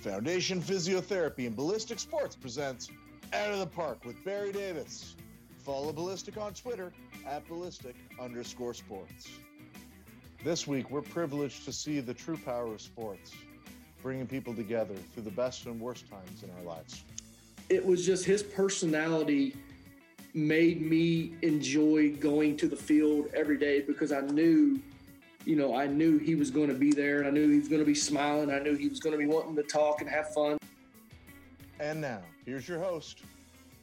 Foundation Physiotherapy and Ballistic Sports presents Out of the Park with Barry Davis. Follow Ballistic on Twitter at ballistic underscore sports. This week, we're privileged to see the true power of sports, bringing people together through the best and worst times in our lives. It was just his personality made me enjoy going to the field every day because I knew, you know, I knew he was going to be there and I knew he was going to be smiling. I knew he was going to be wanting to talk and have fun. And now, here's your host,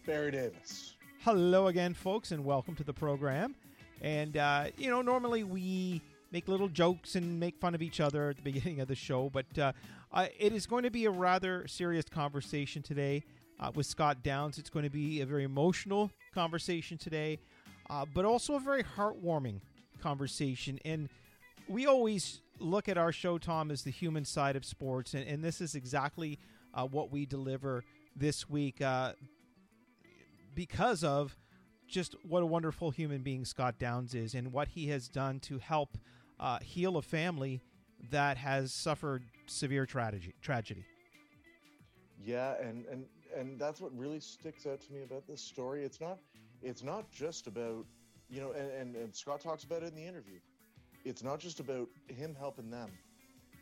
Barry Davis. Hello again, folks, and welcome to the program. And, uh, you know, normally we make little jokes and make fun of each other at the beginning of the show, but uh, uh, it is going to be a rather serious conversation today uh, with Scott Downs. It's going to be a very emotional conversation today, uh, but also a very heartwarming conversation. And we always look at our show, Tom, as the human side of sports, and, and this is exactly uh, what we deliver this week uh, because of just what a wonderful human being Scott Downs is and what he has done to help uh, heal a family that has suffered severe tragedy. Tragedy. Yeah, and and and that's what really sticks out to me about this story. It's not it's not just about you know, and, and, and Scott talks about it in the interview. It's not just about him helping them.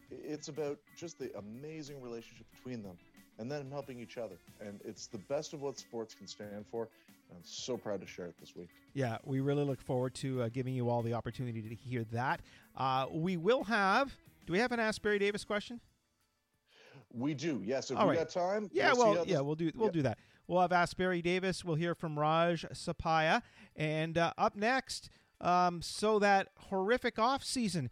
It's about just the amazing relationship between them and then helping each other. And it's the best of what sports can stand for. I'm so proud to share it this week. Yeah, we really look forward to uh, giving you all the opportunity to hear that. Uh, we will have. Do we have an Ask Barry Davis question? We do. Yes. If All we right. got time. Yeah, we'll well, yeah, we'll do we'll yeah. do that. We'll have Ask Barry Davis. We'll hear from Raj Sapaya, and uh, up next, um, so that horrific off season,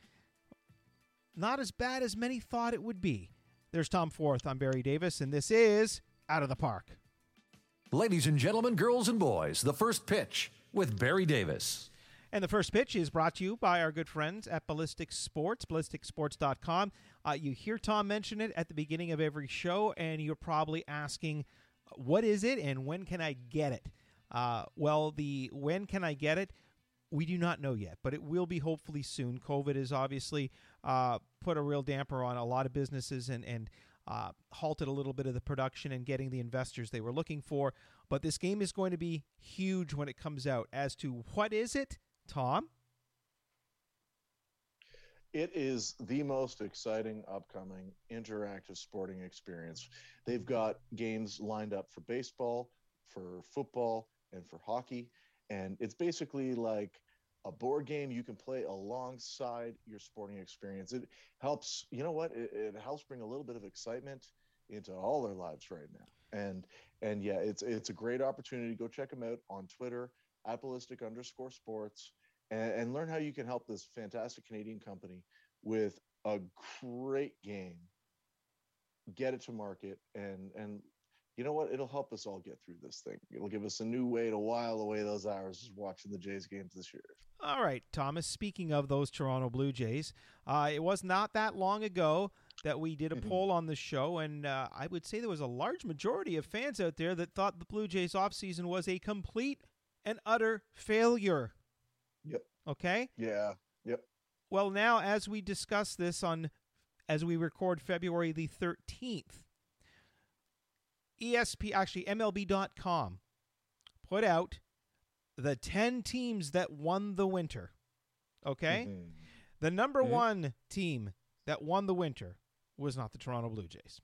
not as bad as many thought it would be. There's Tom Forth. I'm Barry Davis, and this is Out of the Park. Ladies and gentlemen, girls and boys, the first pitch with Barry Davis. And the first pitch is brought to you by our good friends at Ballistic Sports, ballisticsports.com. Uh, you hear Tom mention it at the beginning of every show, and you're probably asking, what is it and when can I get it? Uh, well, the when can I get it? We do not know yet, but it will be hopefully soon. COVID has obviously uh, put a real damper on a lot of businesses and, and uh, halted a little bit of the production and getting the investors they were looking for. But this game is going to be huge when it comes out. As to what is it, Tom? It is the most exciting upcoming interactive sporting experience. They've got games lined up for baseball, for football, and for hockey. And it's basically like a board game you can play alongside your sporting experience. It helps, you know what? It, it helps bring a little bit of excitement into all their lives right now. And and yeah, it's it's a great opportunity. Go check them out on Twitter at ballistic underscore sports and, and learn how you can help this fantastic Canadian company with a great game. Get it to market and and you know what? It'll help us all get through this thing. It'll give us a new way to while away those hours watching the Jays games this year. All right, Thomas. Speaking of those Toronto Blue Jays, uh, it was not that long ago that we did a poll on the show, and uh, I would say there was a large majority of fans out there that thought the Blue Jays offseason was a complete and utter failure. Yep. Okay? Yeah. Yep. Well, now as we discuss this on as we record February the 13th, ESP actually MLB.com put out the 10 teams that won the winter. Okay? The number 1 team that won the winter was not the Toronto Blue Jays.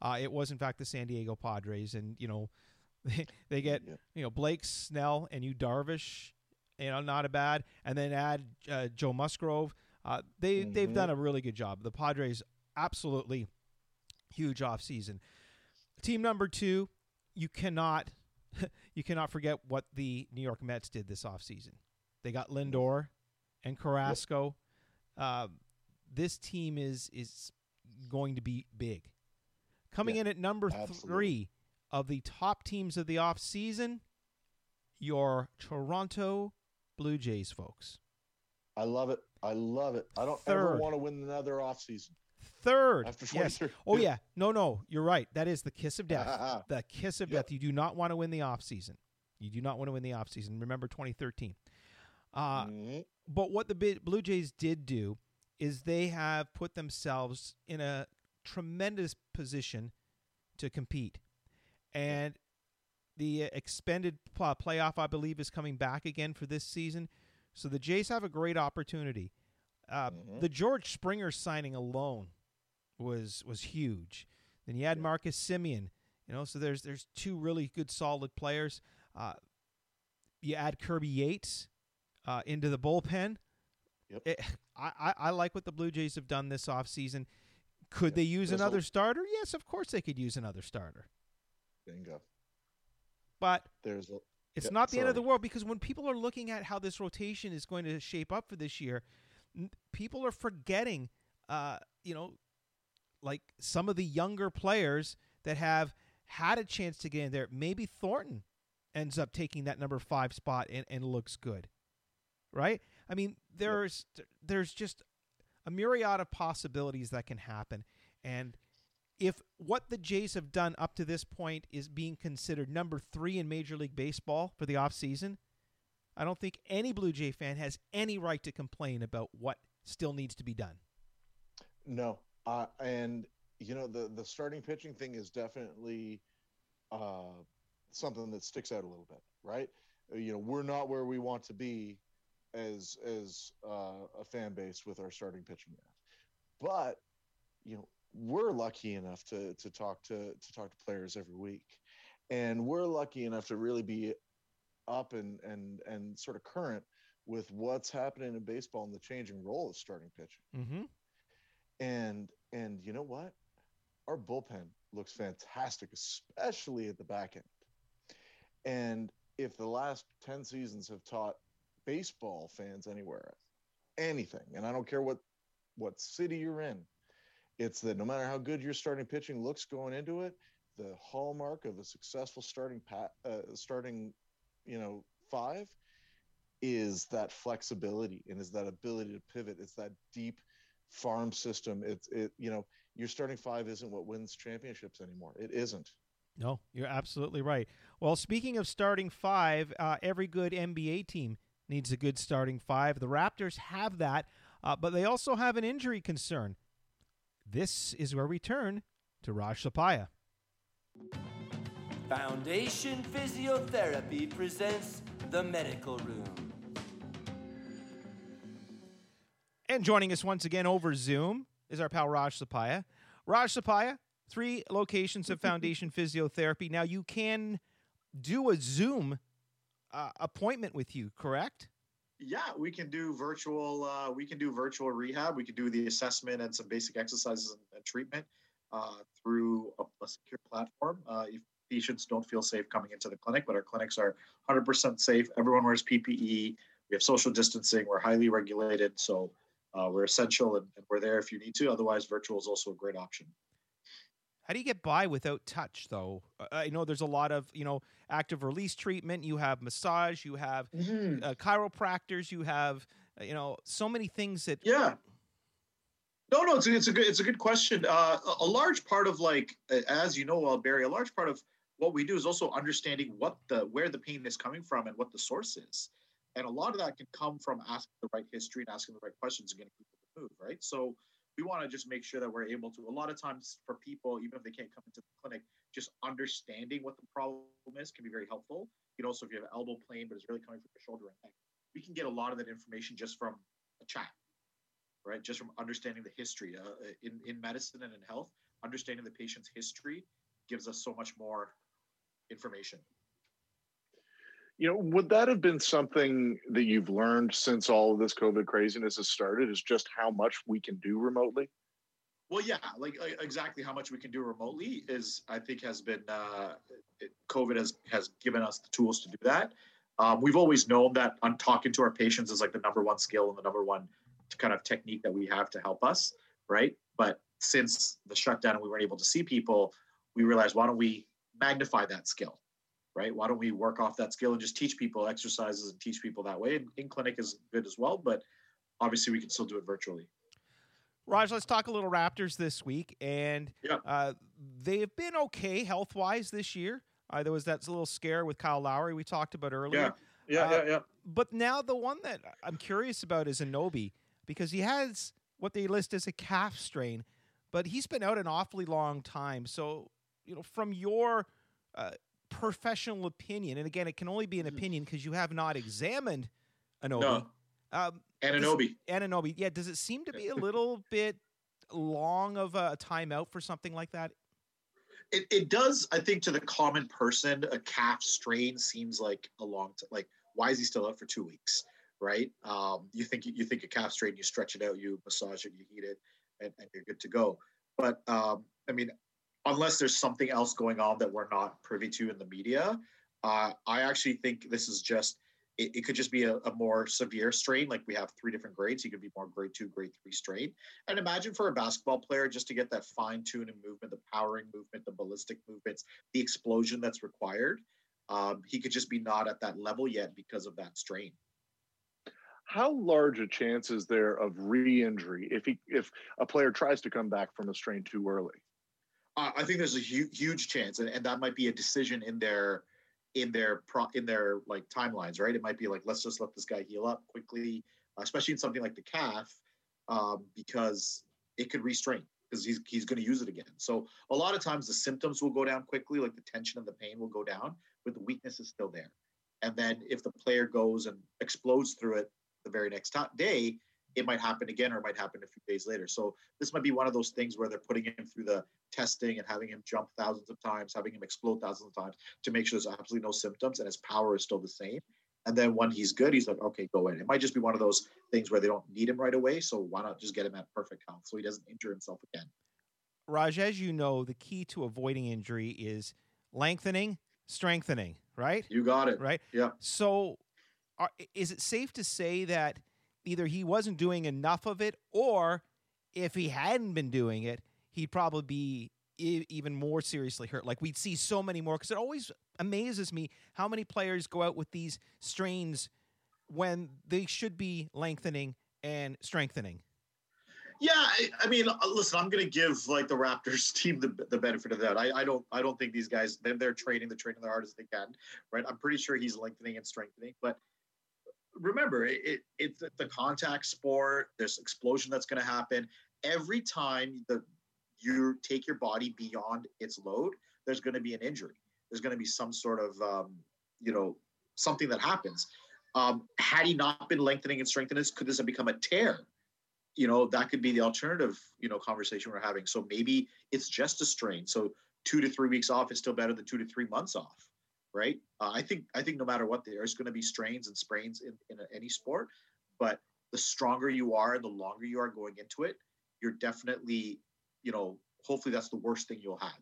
Uh, it was in fact the San Diego Padres and you know they, they get Yeah. you know Blake Snell and you Darvish you know, not a bad. And then add uh, Joe Musgrove. Uh, they they've done a really good job. The Padres absolutely huge offseason. Team number two, you cannot you cannot forget what the New York Mets did this offseason. They got Lindor and Carrasco. Uh, this team is is going to be big. Coming Yeah, in at number absolutely. three of the top teams of the offseason, your Toronto Blue Jays, folks. I love it. I love it. I don't ever want to win another offseason. Third. After yes. Oh, yeah. No, no. You're right. That is the kiss of death. the kiss of Yep. death. You do not want to win the offseason. You do not want to win the offseason. Remember 2013. Uh, Mhm. But what the Blue Jays did do is they have put themselves in a tremendous position to compete. And the expanded playoff, I believe, is coming back again for this season. So the Jays have a great opportunity. Uh, Mhm. The George Springer signing alone was was huge. Then you had. Marcus Semien. You know, so there's there's two really good solid players. Uh, you add Kirby Yates uh, into the bullpen. Yep. It- I, I, I like what the Blue Jays have done this offseason. Could Yep. they use There's a- another starter? Yes, of course they could use another starter. Bingo. But There's a, it's Yeah, not the end of the world because when people are looking at how this rotation is going to shape up for this year, n- people are forgetting, uh, you know, like some of the younger players that have had a chance to get in there. Maybe Thornton ends up taking that number five spot and, and looks good, right? I mean, there's there's just a myriad of possibilities that can happen, and if what the Jays have done up to this point is being considered number three in Major League Baseball for the offseason, I don't think any Blue Jay fan has any right to complain about what still needs to be done. No, uh, and you know the the starting pitching thing is definitely uh, something that sticks out a little bit, right? Uh, You know, we're not where we want to be as as uh, a fan base with our starting pitching yet, but you know we're lucky enough to to talk to to talk to players every week, and we're lucky enough to really be up and and and sort of current with what's happening in baseball and the changing role of starting pitching Mm-hmm. And and you know what? Our bullpen looks fantastic especially at the back end. And if the last 10 seasons have taught baseball fans anywhere anything and i don't care what what city you're in it's that no matter how good your starting pitching looks going into it the hallmark of a successful starting pat uh, starting you know five is that flexibility and is that ability to pivot. It's that deep farm system it's it you know your starting five isn't what wins championships anymore it isn't No, you're absolutely right. Well, speaking of starting five, uh, every good NBA team needs a good starting five. The Raptors have that, uh, but they also have an injury concern. This is where we turn to Raj Sapaya. Foundation Physiotherapy presents The Medical Room. And joining us once again over Zoom is our pal Raj Sapaya. Raj Sapaya, three locations of Foundation Physiotherapy. Now you can do a Zoom uh, appointment with you, correct? Yeah, we can do virtual. Uh, we can do virtual rehab. We can do the assessment and some basic exercises and, and treatment uh, through a, a secure platform. Uh, if patients don't feel safe coming into the clinic, but our clinics are 100% safe. Everyone wears PPE. We have social distancing. We're highly regulated, so uh, we're essential and, and we're there if you need to. Otherwise, virtual is also a great option. How do you get by without touch, though? Uh, I know there's a lot of you know active release treatment. You have massage. You have uh, chiropractors. You have uh, you know so many things that. Yeah. No, no, it's a, it's a good it's a good question. Uh, a, a large part of like, uh, as you know, well, Barry, a large part of what we do is also understanding what the where the pain is coming from and what the source is, and a lot of that can come from asking the right history and asking the right questions and getting people to move. Right, so we want to just make sure that we're able to. A lot of times for people, even if they can't come into the clinic, just understanding what the problem is can be very helpful. You know, so if you have elbow pain but it's really coming from your shoulder and neck, we can get a lot of that information just from a chat right? Just from understanding the history uh, in in medicine and in health, understanding the patient's history gives us so much more information. You know, would that have been something that you've learned since all of this COVID craziness has started? Is just how much we can do remotely? Well, yeah, like exactly how much we can do remotely is, I think, has been uh, COVID has has given us the tools to do that. Um, we've always known that on talking to our patients is like the number one skill and the number one kind of technique that we have to help us, right? But since the shutdown and we weren't able to see people, we realized why don't we magnify that skill, right? Why don't we work off that skill and just teach people exercises and teach people that way? And in clinic is good as well, but obviously we can still do it virtually. Raj, let's talk a little Raptors this week, and Yeah. uh, they've been okay health wise this year. Uh, there was that little scare with Kyle Lowry we talked about earlier. Yeah, Uh, yeah, yeah. But now the one that I'm curious about is Anobi because he has what they list as a calf strain. but he's been out an awfully long time. So, you know, from your uh, professional opinion, and again, it can only be an Mhm. opinion because you have not examined Anobi. No, Um, Anunoby. Anunoby, yeah. Does it seem to be a little bit long of a timeout for something like that? It, it does, I think, to the common person, a calf strain seems like a long time. Like, why is he still out for two weeks? Right? Um, you think you think a calf strain, you stretch it out, you massage it, you heat it, and, and you're good to go. But um, I mean, unless there's something else going on that we're not privy to in the media, uh, I actually think this is just it, it could just be a, a more severe strain. Like we have three different grades. He could be more grade two, grade three strain. And imagine for a basketball player just to get that fine tuning movement, the powering movement, the ballistic movements, the explosion that's required. Um, he could just be not at that level yet because of that strain. How large a chance is there of re-injury if he if a player tries to come back from a strain too early? I think there's a hu- huge chance, and, and that might be a decision in their in their pro in their like timelines, right? It might be like let's just let this guy heal up quickly, especially in something like the calf, um, because it could restrain because he's he's going to use it again. So a lot of times the symptoms will go down quickly, like the tension and the pain will go down, but the weakness is still there. And then if the player goes and explodes through it the very next to- day, it might happen again or it might happen a few days later. So this might be one of those things where they're putting him through the testing and having him jump thousands of times, having him explode thousands of times to make sure there's absolutely no symptoms and his power is still the same. And then when he's good, he's like, okay, go in. It might just be one of those things where they don't need him right away. So why not just get him at perfect health so he doesn't injure himself again? Raj, as you know, the key to avoiding injury is lengthening, strengthening, right? You got it. Right. Yeah. So, are, is it safe to say that either he wasn't doing enough of it, or if he hadn't been doing it, he'd probably be even more seriously hurt? Like we'd see so many more because it always amazes me how many players go out with these strains when they should be lengthening and strengthening. Yeah, I, I mean, listen, I'm going to give like the Raptors team the, the benefit of that. I, I don't I don't think these guys they're, they're training the training the hardest they can, right? I'm pretty sure he's lengthening and strengthening, but remember, it, it it's the contact sport. There's explosion that's going to happen every time the you take your body beyond its load. There's going to be an injury. There's going to be some sort of um, you know something that happens. Um, had he not been lengthening and strengthening, could this have become a tear? you know that could be the alternative you know conversation we're having so maybe it's just a strain so two to three weeks off is still better than two to three months off right uh, i think i think no matter what there's going to be strains and sprains in, in any sport but the stronger you are and the longer you are going into it you're definitely you know hopefully that's the worst thing you'll have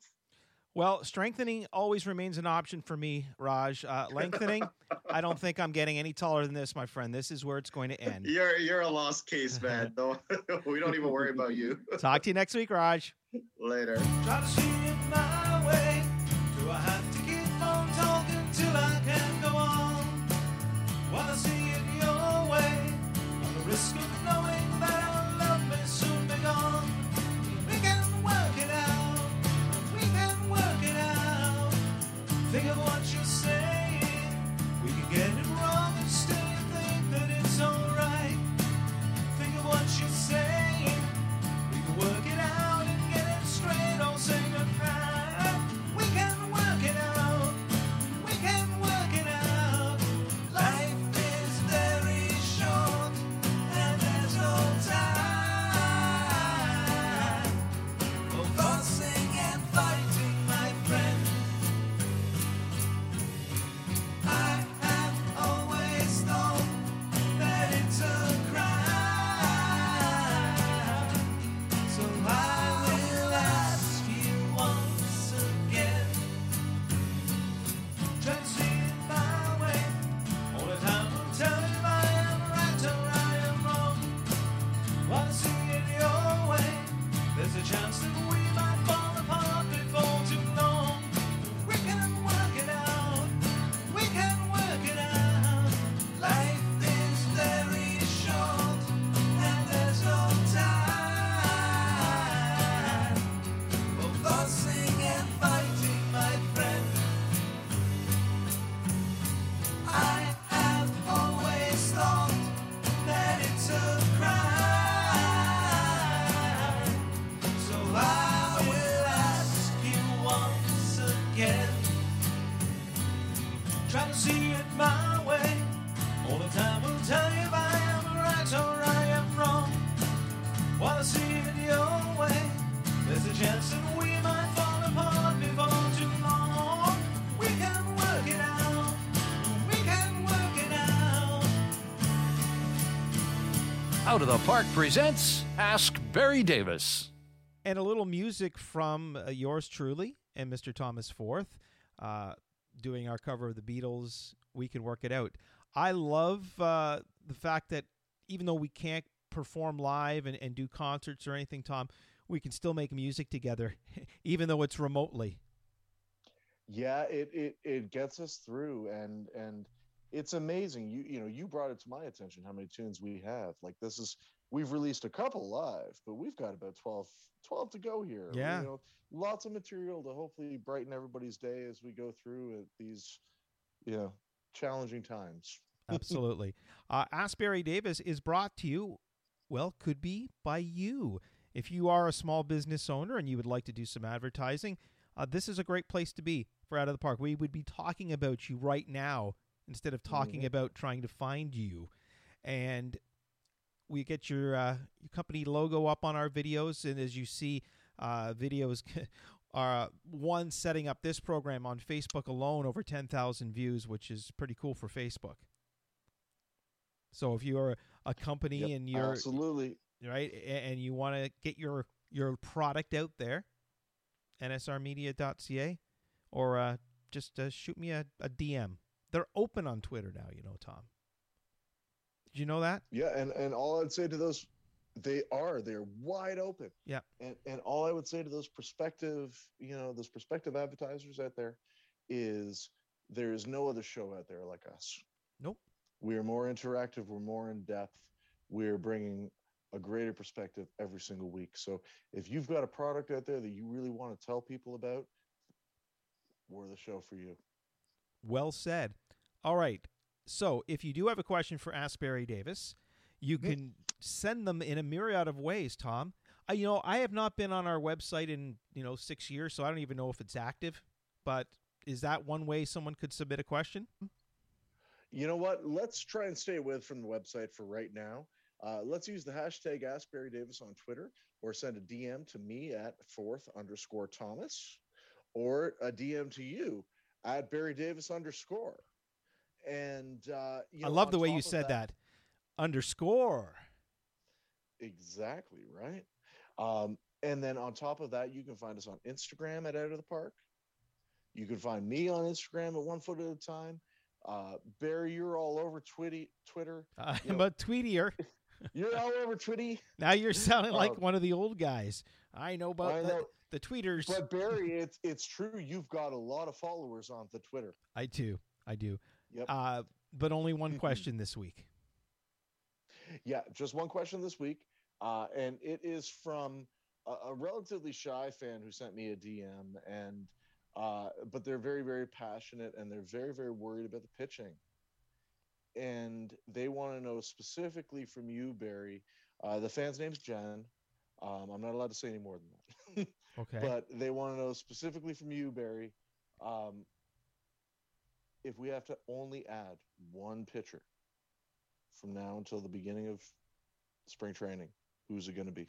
Well, strengthening always remains an option for me, Raj. Uh, lengthening, I don't think I'm getting any taller than this, my friend. This is where it's going to end. you're you're a lost case man no we don't even worry about you Talk to you next week, Raj. later the Out of the Park presents Ask Barry Davis. and a little music from uh, yours truly and Mr. Thomas Forth, uh, doing our cover of the Beatles. We can work it out. I love uh, the fact that even though we can't perform live and, and do concerts or anything, Tom, we can still make music together, even though it's remotely. yeah it, it it gets us through and and it's amazing you you know you brought it to my attention how many tunes we have like this is we've released a couple live but we've got about 12 12 to go here Yeah. you know lots of material to hopefully brighten everybody's day as we go through these you know challenging times Absolutely. uh, Ask Barry Davis is brought to you, well, could be by you. If you are a small business owner and you would like to do some advertising, uh, this is a great place to be for Out of the Park. We would be talking about you right now instead of talking Mhm. about trying to find you. And we get your uh, your company logo up on our videos, and as you see, uh, videos are one setting up this program on Facebook alone over ten thousand views, which is pretty cool for Facebook. So if you're a company Yep, and you're absolutely right and you want to get your your product out there, nsrmedia.ca, or uh, just uh, shoot me a, a DM. They're open on Twitter now, you know, Tom. Did you know that? Yeah, and and all I'd say to those, they are they're wide open. Yeah. And and all I would say to those prospective, you know, those prospective advertisers out there, is there is no other show out there like us. Nope. We are more interactive. We're more in depth. We're bringing a greater perspective every single week. So if you've got a product out there that you really want to tell people about, we're the show for you. Well said. All right. So if you do have a question for Ask Barry Davis, you Mhm. can send them in a myriad of ways, Tom. I, you know, I have not been on our website in, you know, six years, so I don't even know if it's active. But is that one way someone could submit a question? You know what? Let's try and stay away from the website for right now. Uh, let's use the hashtag Ask Barry Davis on Twitter or send a DM to me at forth underscore Thomas or a DM to you at Barry Davis underscore. And uh, you I know, love the way you said that. Underscore. Exactly right. Um, and then on top of that, you can find us on Instagram at Out of the Park. You can find me on Instagram at One Foot at a Time. Uh, Barry, you're all over Twitty, Twitter. I'm You know- a tweetier. You're all over Twitty. Now you're sounding like Um, one of the old guys. I know about I the, the tweeters. But Barry, it's it's true. You've got a lot of followers on the Twitter. I do. I do. Yep. Uh, but only one question this week. Yeah, just one question this week, uh, and it is from a, a relatively shy fan who sent me a DM, and uh, but they're very very passionate and they're very very worried about the pitching, and they want to know specifically from you, Barry. Uh, the fan's name's Jen. Um, I'm not allowed to say any more than that. Okay. but they want to know specifically from you, Barry, um, if we have to only add one pitcher from now until the beginning of spring training, who's it going to be?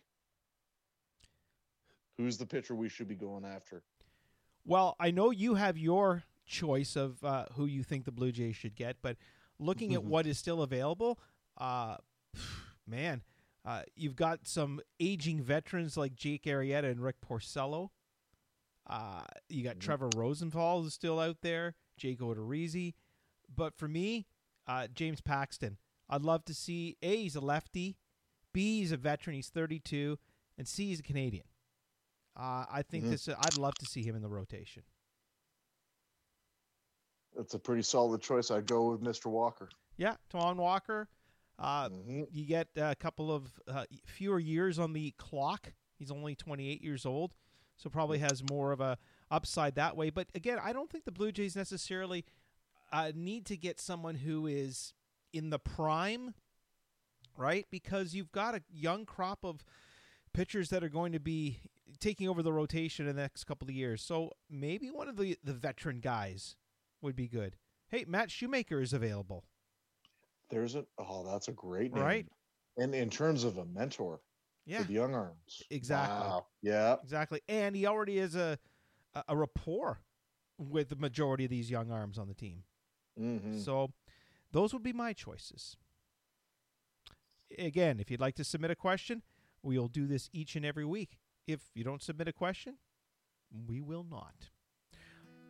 Who's the pitcher we should be going after? Well, I know you have your choice of uh, who you think the Blue Jays should get, but looking at Mhm. what is still available, uh, man, uh, you've got some aging veterans like Jake Arrieta and Rick Porcello. Uh, you got Mhm. Trevor Rosenthal is still out there, Jake Odorizzi. But for me, uh, James Paxton. I'd love to see A, he's a lefty, B, he's a veteran, he's 32, and C, he's a Canadian. Uh, I think Mhm. this. I'd love to see him in the rotation. That's a pretty solid choice. I'd go with Mr. Walker. Yeah, Tom Walker. Uh, Mhm. you get a couple of uh, fewer years on the clock. He's only 28 years old, so probably has more of a upside that way. But again, I don't think the Blue Jays necessarily uh, need to get someone who is in the prime, right? Because you've got a young crop of pitchers that are going to be taking over the rotation in the next couple of years. So maybe one of the the veteran guys would be good. Hey, Matt Shoemaker is available. There's a oh, that's a great name. Right. And in terms of a mentor, Yeah, with young arms. Exactly. Wow. Yeah. exactly. And he already is a, a a rapport with the majority of these young arms on the team. hmm So those would be my choices. Again, if you'd like to submit a question, we'll do this each and every week. If you don't submit a question, we will not.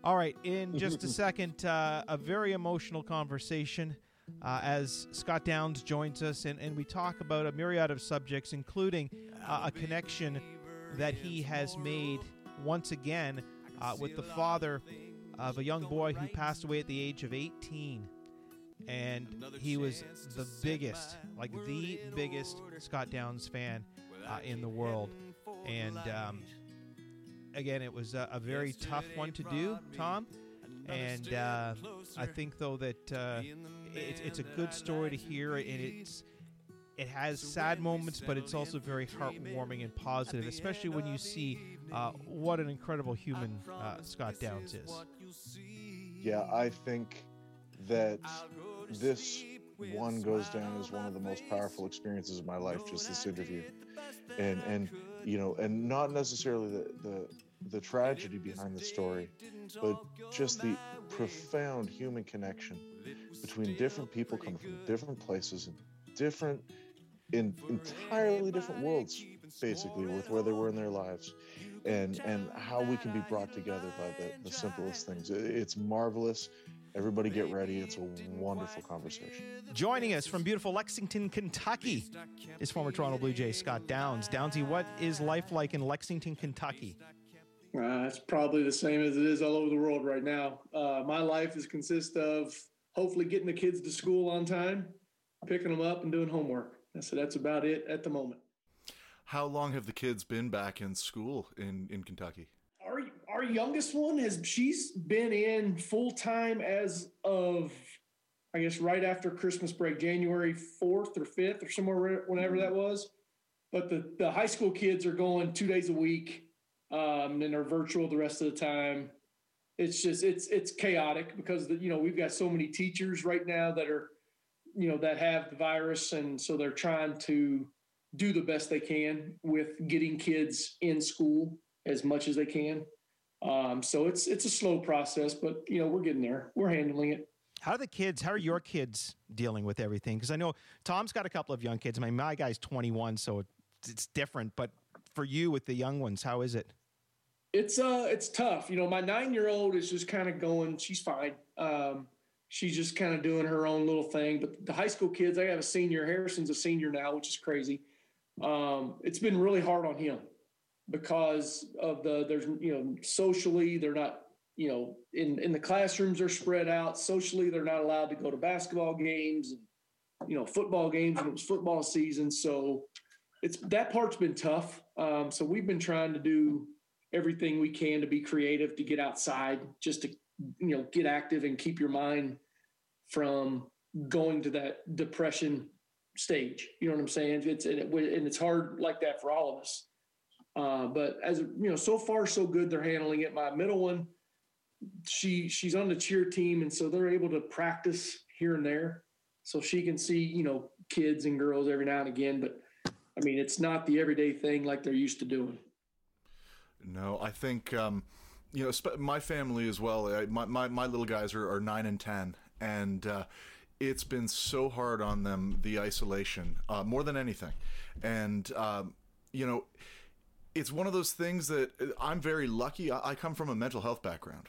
All right, in just a second, uh, a very emotional conversation uh, as Scott Downs joins us, and, and we talk about a myriad of subjects, including uh, a connection that he has made once again uh, with the father of a young boy who passed away at the age of 18. And he was the biggest, like the biggest Scott Downs fan uh, in the world. And um, again, it was a, a very tough one to do, Tom. And uh, I think, though, that uh, it, it's a good story to hear, and it's it has sad moments, but it's also very heartwarming and positive, especially when you see uh, what an incredible human uh, Scott Downs is. Yeah, I think that this one goes down as one of the most powerful experiences of my life. Just this interview, and and you know, and not necessarily the the the tragedy behind the story, but just the profound human connection between different people coming from different places and different in entirely different worlds basically with where they were in their lives and and how we can be brought together by the, the simplest things it's marvelous everybody get ready it's a wonderful conversation Joining us from beautiful Lexington, Kentucky, is former Toronto Blue Jay Scott Downs. Downsy, what is life like in Lexington, Kentucky? Uh, it's probably the same as it is all over the world right now. Uh, my life is consist of hopefully getting the kids to school on time, picking them up, and doing homework. So that's about it at the moment. How long have the kids been back in school in, in Kentucky? Our our youngest one has she's been in full time as of I guess right after Christmas break, January fourth or fifth or somewhere whenever that was. But the the high school kids are going two days a week, um, and they're virtual the rest of the time. It's just it's it's chaotic because the, you know we've got so many teachers right now that are you know that have the virus, and so they're trying to do the best they can with getting kids in school as much as they can. Um, so it's it's a slow process, but you know we're getting there. We're handling it. How are the kids? How are your kids dealing with everything? Because I know Tom's got a couple of young kids. I mean, my guy's 21, so it's, it's different. But for you with the young ones, how is it? It's uh it's tough. You know, my nine year old is just kind of going. She's fine. Um, she's just kind of doing her own little thing. But the high school kids, I have a senior. Harrison's a senior now, which is crazy. Um, it's been really hard on him because of the there's you know socially they're not you know in in the classrooms they're spread out. Socially they're not allowed to go to basketball games and you know football games and it was football season. So it's that part's been tough. Um, so we've been trying to do everything we can to be creative to get outside just to you know get active and keep your mind from going to that depression stage you know what i'm saying? It's and, it, and it's hard like that for all of us. Uh, but as you know so far so good they're handling it. My middle one she she's on the cheer team and so they're able to practice here and there. So she can see you know kids and girls every now and again but i mean it's not the everyday thing like they're used to doing. No, I think um, you know my family as well. My, my my little guys are, are nine and ten, and uh, it's been so hard on them the isolation uh, more than anything, and um, you know it's one of those things that uh, I'm very lucky. I, I come from a mental health background.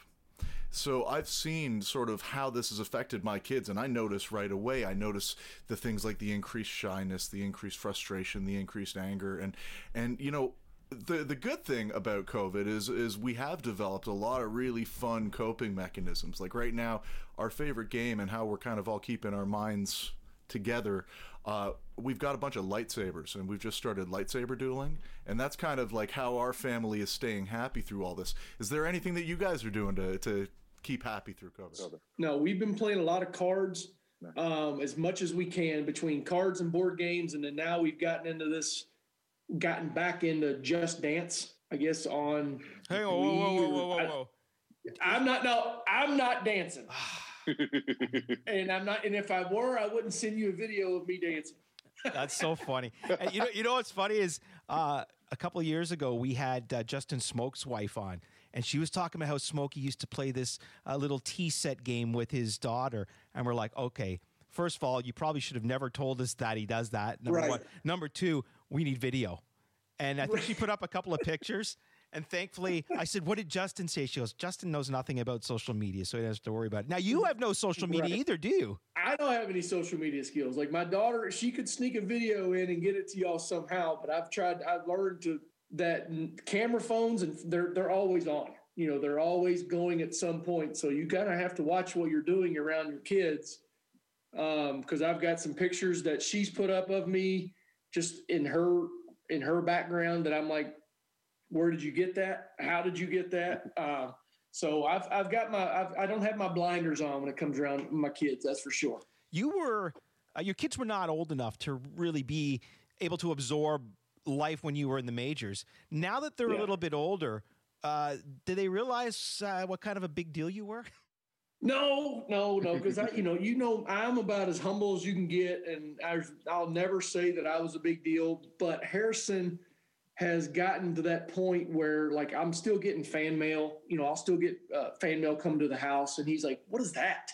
So I've seen sort of how this has affected my kids, and I notice right away. I notice the things like the increased shyness, the increased frustration, the increased anger, and and you know the the good thing about COVID is is we have developed a lot of really fun coping mechanisms. Like right now, our favorite game and how we're kind of all keeping our minds together. Uh, we've got a bunch of lightsabers, and we've just started lightsaber dueling, and that's kind of like how our family is staying happy through all this. Is there anything that you guys are doing to to keep happy through COVID? No, we've been playing a lot of cards um, as much as we can between cards and board games, and then now we've gotten into this, gotten back into Just Dance. I guess on. Hang on, whoa, whoa, whoa, whoa, whoa, I, I'm not. No, I'm not dancing, and I'm not. And if I were, I wouldn't send you a video of me dancing. That's so funny. And you know, you know what's funny is uh, a couple of years ago we had uh, Justin Smoak's wife on, and she was talking about how Smokey used to play this uh, little tea set game with his daughter, and we're like, okay. First of all, you probably should have never told us that he does that. Number Right. one. Number two, we need video. And I think she put up a couple of pictures. And thankfully, I said, What did Justin say? She goes, Justin knows nothing about social media, so he doesn't have to worry about it. Now, you have no social media Right. either, do you? I don't have any social media skills. Like my daughter, she could sneak a video in and get it to y'all somehow. But I've tried. I've learned to that camera phones and they're they're always on. You know, they're always going at some point. So you kind of have to watch what you're doing around your kids. Because I've got some pictures that she's put up of me just in her in her background that I'm like, where did you get that? How did you get that? Uh, so I've I've got my I've, I don't have my blinders on when it comes around my kids. That's for sure. you were uh, your kids were not old enough to really be able to absorb life when you were in the majors. Now that they're a little bit older, uh, do they realize uh, what kind of a big deal you were? No, no, no, because I, you know, you know, I'm about as humble as you can get, and I, I'll never say that I was a big deal. But Harrison has gotten to that point where, like, I'm still getting fan mail. You know, I'll still get uh, fan mail come to the house, and he's like, "What is that?"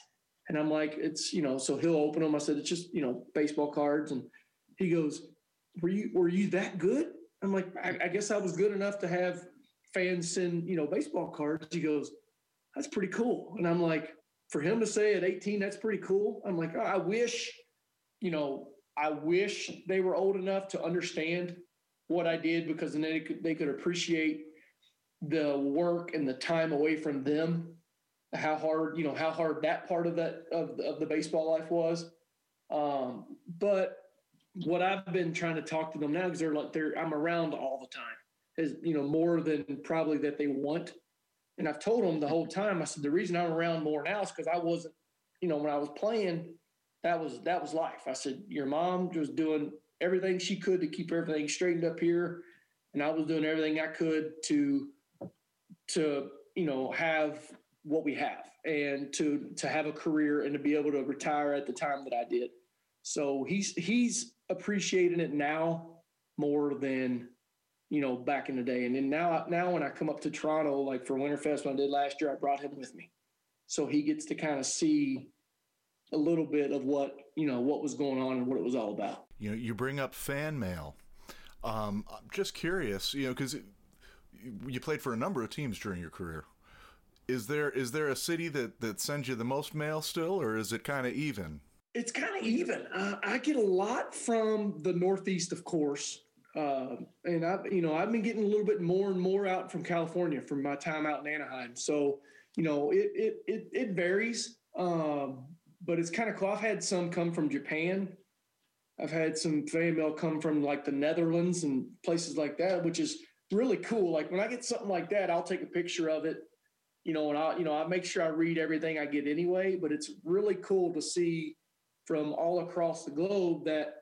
And I'm like, "It's you know." So he'll open them. I said, "It's just you know baseball cards," and he goes, "Were you were you that good?" I'm like, I, "I guess I was good enough to have fans send you know baseball cards." He goes that's pretty cool. And I'm like, for him to say at 18, that's pretty cool. I'm like, I wish, you know, I wish they were old enough to understand what I did because then they could, they could appreciate the work and the time away from them, how hard, you know, how hard that part of that, of, of the baseball life was. Um, but what I've been trying to talk to them now, because they're like, they're, I'm around all the time is, you know, more than probably that they want. And I've told them the whole time, I said, the reason I'm around more now is because I wasn't, you know, when I was playing, that was that was life. I said, your mom was doing everything she could to keep everything straightened up here. And I was doing everything I could to to, you know, have what we have and to to have a career and to be able to retire at the time that I did. So he's he's appreciating it now more than you know, back in the day. And then now, now when I come up to Toronto, like for Winterfest, when I did last year, I brought him with me, so he gets to kind of see a little bit of what you know what was going on and what it was all about. You know, you bring up fan mail. Um, I'm just curious, you know, because you played for a number of teams during your career. Is there is there a city that that sends you the most mail still, or is it kind of even? It's kind of even. Uh, I get a lot from the Northeast, of course, uh, and I've you know I've been getting a little bit more and more out from California from my time out in Anaheim. So you know it it it, it varies, um, but it's kind of cool. I've had some come from Japan. I've had some fan mail come from like the Netherlands and places like that, which is really cool. Like when I get something like that, I'll take a picture of it, you know, and I you know I make sure I read everything I get anyway. But it's really cool to see from all across the globe that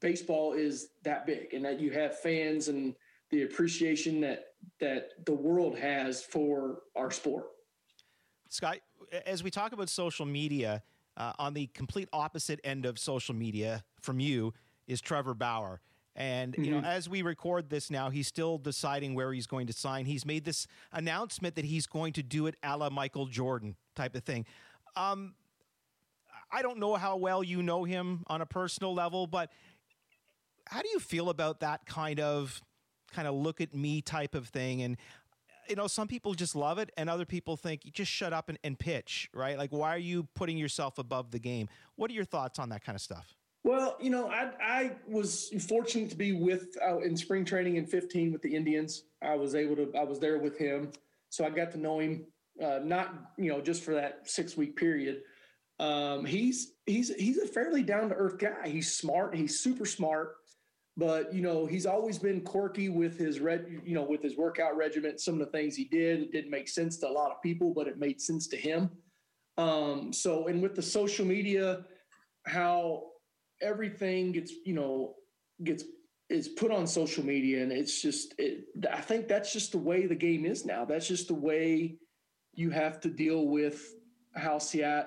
baseball is that big and that you have fans and the appreciation that that the world has for our sport. Scott, as we talk about social media, uh, on the complete opposite end of social media from you is Trevor Bauer. And you know, as we record this now, he's still deciding where he's going to sign. He's made this announcement that he's going to do it a la Michael Jordan type of thing. Um, I don't know how well you know him on a personal level, but how do you feel about that kind of kind of look at me type of thing? And you know, some people just love it, and other people think you just shut up and, and pitch, right? Like, why are you putting yourself above the game? What are your thoughts on that kind of stuff? Well, you know, I I was fortunate to be with uh, in spring training in 15 with the Indians. I was able to I was there with him, so I got to know him. Uh, not you know just for that six week period. Um, he's he's he's a fairly down to earth guy. He's smart. He's super smart. But you know he's always been quirky with his red, you know, with his workout regimen. Some of the things he did it didn't make sense to a lot of people, but it made sense to him. Um, so, and with the social media, how everything gets you know gets is put on social media and it's just it, i think that's just the way the game is now that's just the way you have to deal with how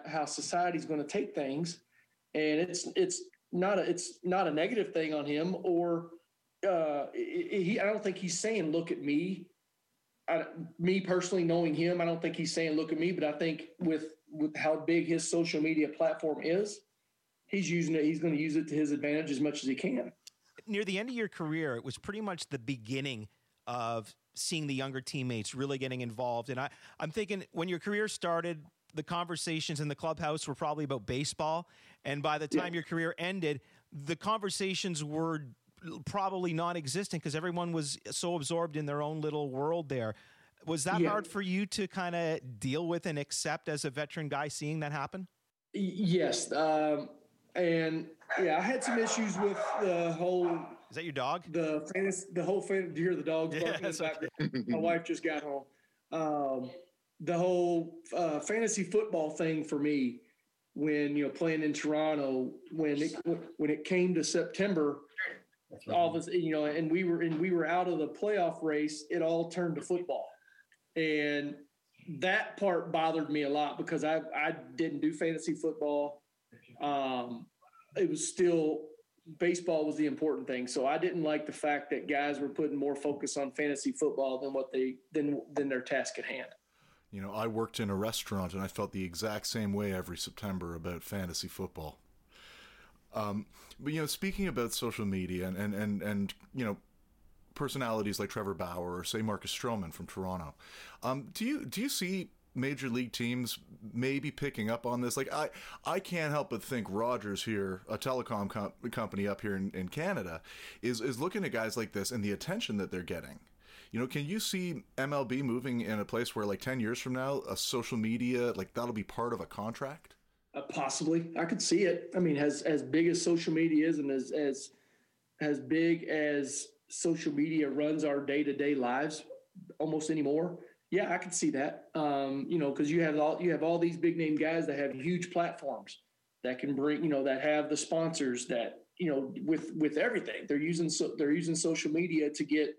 how society's going to take things and it's it's not a it's not a negative thing on him or uh, he. I don't think he's saying look at me. I, me personally knowing him, I don't think he's saying look at me, but I think with with how big his social media platform is, he's using it. He's going to use it to his advantage as much as he can. Near the end of your career, it was pretty much the beginning of seeing the younger teammates really getting involved. And I, I'm thinking when your career started, the conversations in the clubhouse were probably about baseball. And by the time yeah. your career ended, the conversations were probably non existent because everyone was so absorbed in their own little world there. Was that yeah. hard for you to kind of deal with and accept as a veteran guy seeing that happen? Yes. Um, and yeah, I had some issues with the whole. Is that your dog? The fantasy, the whole fan. Do you hear the dog barking? Okay. My wife just got home. Um, the whole uh, fantasy football thing for me when you know playing in Toronto when it when it came to September all of us you know and we were and we were out of the playoff race it all turned to football. And that part bothered me a lot because I I didn't do fantasy football. Um it was still baseball was the important thing. So I didn't like the fact that guys were putting more focus on fantasy football than what they than than their task at hand you know, I worked in a restaurant and I felt the exact same way every September about fantasy football. Um, but you know, speaking about social media and and and, and you know, personalities like Trevor Bauer or say Marcus Stroman from Toronto, um, do you do you see major league teams maybe picking up on this? Like I I can't help but think Rogers here, a telecom com- company up here in, in Canada, is is looking at guys like this and the attention that they're getting you know, can you see MLB moving in a place where, like, 10 years from now, a social media, like, that'll be part of a contract? Uh, possibly. I could see it. I mean, as, as big as social media is and as, as, as big as social media runs our day to day lives almost anymore. Yeah, I could see that. Um, you know, because you have all you have all these big name guys that have huge platforms that can bring, you know, that have the sponsors that you know with with everything. They're using so they're using social media to get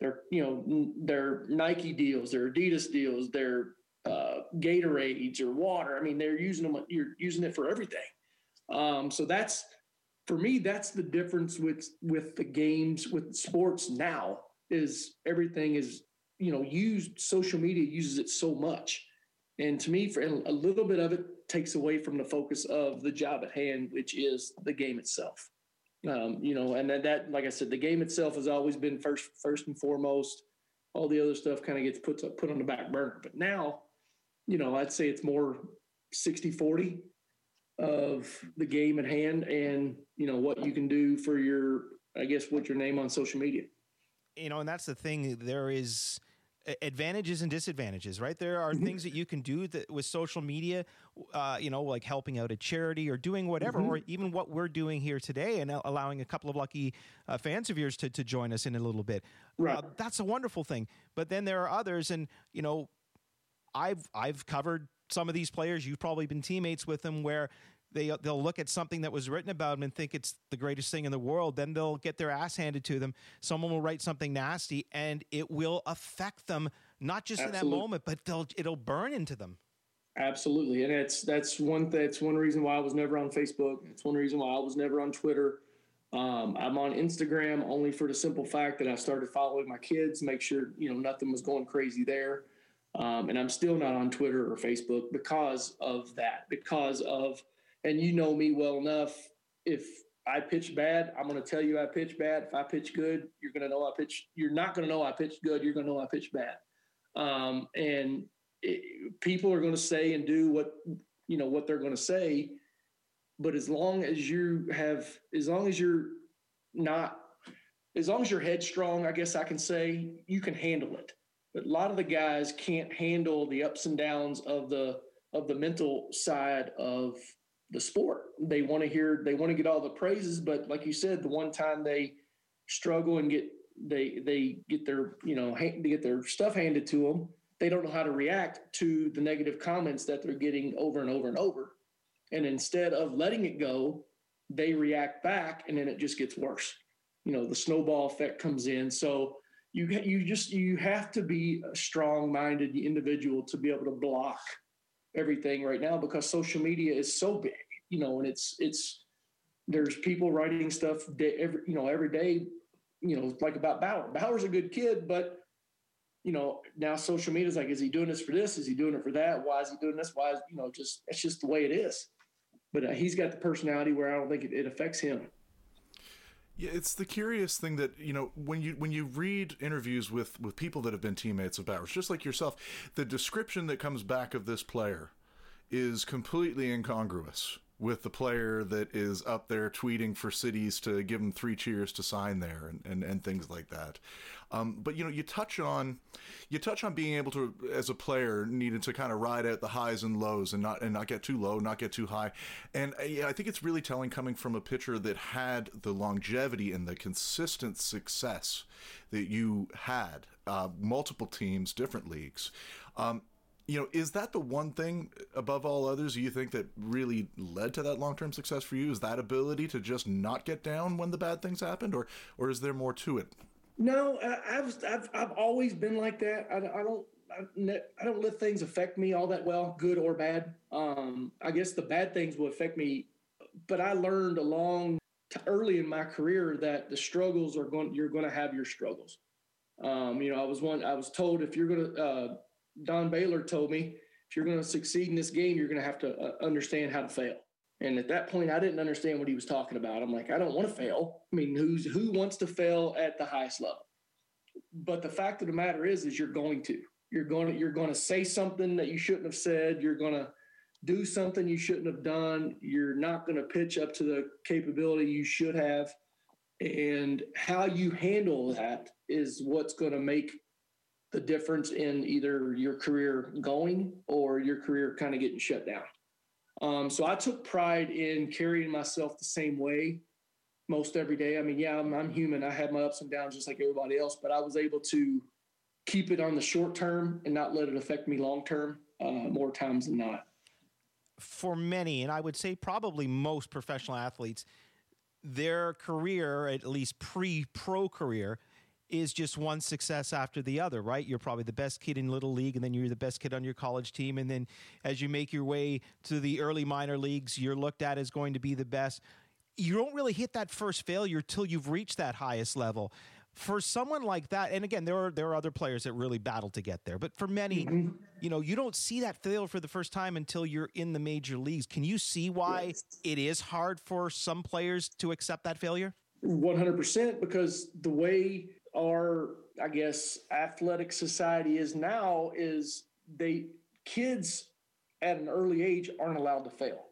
their you know their Nike deals, their Adidas deals, their uh, Gatorades or water. I mean, they're using them. You're using it for everything. Um, so that's for me. That's the difference with with the games with sports now is everything is you know used. Social media uses it so much, and to me, for a little bit of it takes away from the focus of the job at hand, which is the game itself. Um, you know, and that, that, like I said, the game itself has always been first, first and foremost. All the other stuff kind of gets put put on the back burner. But now, you know, I'd say it's more 60 40 of the game at hand and, you know, what you can do for your, I guess, what your name on social media. You know, and that's the thing. There is, advantages and disadvantages, right? There are mm-hmm. things that you can do that with social media, uh, you know, like helping out a charity or doing whatever, mm-hmm. or even what we're doing here today and allowing a couple of lucky uh, fans of yours to, to join us in a little bit. Right. Uh, that's a wonderful thing. But then there are others, and you know, I've I've covered some of these players. You've probably been teammates with them where they they'll look at something that was written about them and think it's the greatest thing in the world. Then they'll get their ass handed to them. Someone will write something nasty, and it will affect them not just Absolutely. in that moment, but they'll it'll burn into them. Absolutely, and it's that's one that's one reason why I was never on Facebook. It's one reason why I was never on Twitter. Um, I'm on Instagram only for the simple fact that I started following my kids, make sure you know nothing was going crazy there. Um, and I'm still not on Twitter or Facebook because of that, because of and you know me well enough. If I pitch bad, I'm going to tell you I pitch bad. If I pitch good, you're going to know I pitch. You're not going to know I pitched good. You're going to know I pitched bad. Um, and it, people are going to say and do what you know what they're going to say. But as long as you have, as long as you're not, as long as you're headstrong, I guess I can say you can handle it. But a lot of the guys can't handle the ups and downs of the of the mental side of the sport. They want to hear, they want to get all the praises, but like you said, the one time they struggle and get they they get their you know they get their stuff handed to them, they don't know how to react to the negative comments that they're getting over and over and over. And instead of letting it go, they react back, and then it just gets worse. You know, the snowball effect comes in. So you you just you have to be a strong-minded individual to be able to block everything right now because social media is so big, you know, and it's it's there's people writing stuff day, every you know every day, you know, like about Bauer. Bauer's a good kid, but you know now social media is like, is he doing this for this? Is he doing it for that? Why is he doing this? Why is you know just it's just the way it is. But uh, he's got the personality where I don't think it, it affects him. Yeah, it's the curious thing that you know when you when you read interviews with with people that have been teammates of Bauer's, just like yourself, the description that comes back of this player is completely incongruous with the player that is up there tweeting for cities to give him three cheers to sign there and, and, and things like that. Um, but you know, you touch on you touch on being able to, as a player, needed to kind of ride out the highs and lows and not and not get too low, not get too high. And uh, yeah, I think it's really telling coming from a pitcher that had the longevity and the consistent success that you had, uh, multiple teams, different leagues. Um, you know, is that the one thing above all others you think that really led to that long term success for you? Is that ability to just not get down when the bad things happened, or or is there more to it? No, I, I've, I've I've always been like that. I, I don't I, I don't let things affect me all that well, good or bad. Um, I guess the bad things will affect me, but I learned along early in my career that the struggles are going. You're going to have your struggles. Um, you know, I was one. I was told if you're going to. Uh, Don Baylor told me if you're going to succeed in this game, you're going to have to uh, understand how to fail. And at that point, I didn't understand what he was talking about. I'm like, I don't want to fail. I mean, who's who wants to fail at the highest level? But the fact of the matter is, is you're going to. You're going to you're going to say something that you shouldn't have said. You're going to do something you shouldn't have done. You're not going to pitch up to the capability you should have. And how you handle that is what's going to make the difference in either your career going or your career kind of getting shut down. Um, so I took pride in carrying myself the same way most every day. I mean, yeah, I'm, I'm human. I have my ups and downs just like everybody else, but I was able to keep it on the short term and not let it affect me long term uh, more times than not. For many, and I would say probably most professional athletes, their career, at least pre pro career, is just one success after the other, right? You're probably the best kid in little league, and then you're the best kid on your college team, and then as you make your way to the early minor leagues, you're looked at as going to be the best. You don't really hit that first failure till you've reached that highest level. For someone like that, and again, there are there are other players that really battle to get there, but for many, mm-hmm. you know, you don't see that failure for the first time until you're in the major leagues. Can you see why yes. it is hard for some players to accept that failure? 100% because the way our I guess athletic society is now is they kids at an early age aren't allowed to fail.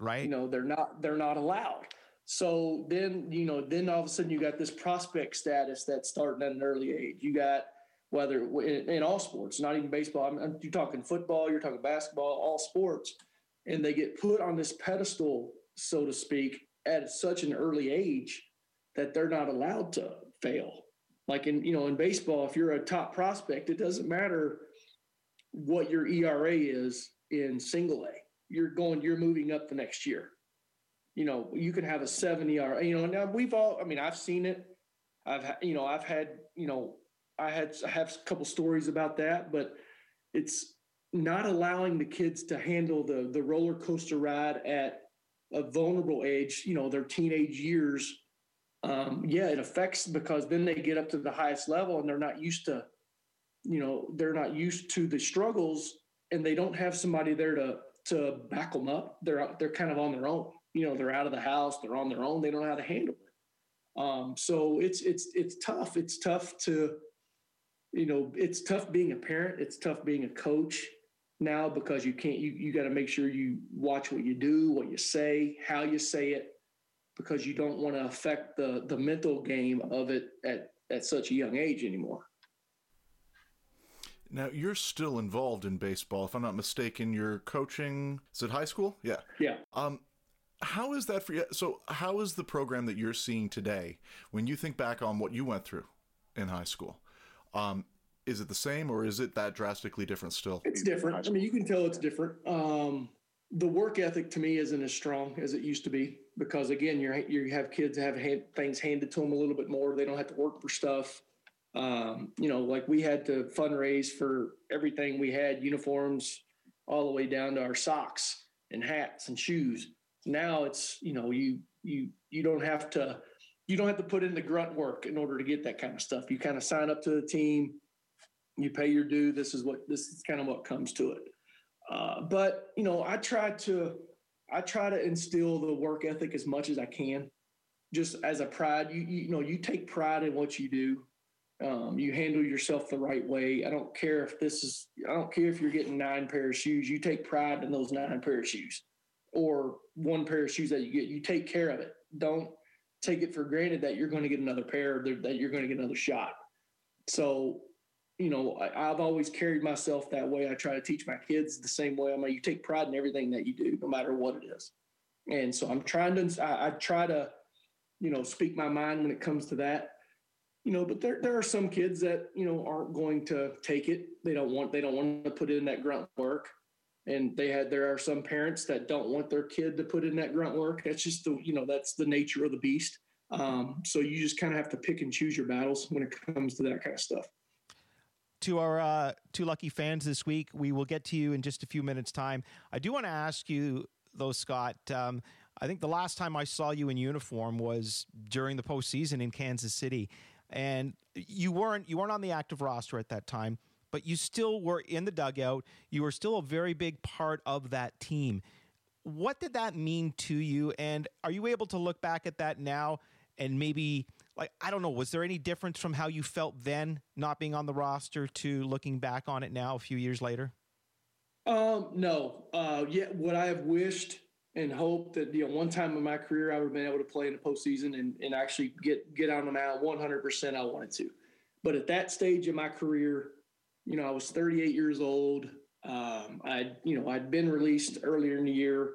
Right. You know, they're not they're not allowed. So then, you know, then all of a sudden you got this prospect status that's starting at an early age. You got whether in, in all sports, not even baseball. I'm, I'm, you're talking football, you're talking basketball, all sports, and they get put on this pedestal, so to speak, at such an early age that they're not allowed to fail like in you know in baseball if you're a top prospect it doesn't matter what your era is in single a. You're going you're moving up the next year. You know you can have a 70 ERA you know now we've all i mean i've seen it. I've you know i've had you know i had I have a couple stories about that but it's not allowing the kids to handle the the roller coaster ride at a vulnerable age you know their teenage years um, yeah, it affects because then they get up to the highest level and they're not used to, you know, they're not used to the struggles and they don't have somebody there to to back them up. They're they're kind of on their own. You know, they're out of the house. They're on their own. They don't know how to handle it. Um, so it's it's it's tough. It's tough to, you know, it's tough being a parent. It's tough being a coach now because you can't. You you got to make sure you watch what you do, what you say, how you say it because you don't want to affect the the mental game of it at at such a young age anymore. Now you're still involved in baseball, if I'm not mistaken. You're coaching. Is it high school? Yeah. Yeah. Um, how is that for you? So, how is the program that you're seeing today when you think back on what you went through in high school? Um, is it the same or is it that drastically different still? It's different. I mean, you can tell it's different. Um, the work ethic to me isn't as strong as it used to be because again, you're you have kids have hand, things handed to them a little bit more. They don't have to work for stuff. Um, you know, like we had to fundraise for everything we had, uniforms, all the way down to our socks and hats and shoes. Now it's you know you You you don't have to you don't have to put in the grunt work in order to get that kind of stuff. You kind of sign up to the team, you pay your due. This is what this is kind of what comes to it. Uh, but you know, I try to I try to instill the work ethic as much as I can, just as a pride. You you, know, you take pride in what you do. Um, you handle yourself the right way. I don't care if this is. I don't care if you're getting nine pair of shoes. You take pride in those nine pair of shoes, or one pair of shoes that you get. You take care of it. Don't take it for granted that you're going to get another pair. That you're going to get another shot. So you know, I, have always carried myself that way. I try to teach my kids the same way. I mean, you take pride in everything that you do, no matter what it is. And so I'm trying to, I, I try to, you know, speak my mind when it comes to that. You know, but there, there are some kids that, you know, aren't going to take it. They don't want, they don't want to put in that grunt work. And they had, there are some parents that don't want their kid to put in that grunt work. That's just the, you know, that's the nature of the beast. Um, so you just kind of have to pick and choose your battles when it comes to that kind of stuff to our uh, two lucky fans this week. We will get to you in just a few minutes' time. I do want to ask you, though, Scott. Um, I think the last time I saw you in uniform was during the postseason in Kansas City, and you weren't you weren't on the active roster at that time, but you still were in the dugout. You were still a very big part of that team. What did that mean to you? And are you able to look back at that now and maybe like I don't know, was there any difference from how you felt then not being on the roster to looking back on it now a few years later? Um, no. Uh, yeah, what I have wished and hoped that you know one time in my career I would have been able to play in the postseason and, and actually get get on the mound 100 percent I wanted to, but at that stage in my career, you know I was 38 years old. Um, I you know I'd been released earlier in the year.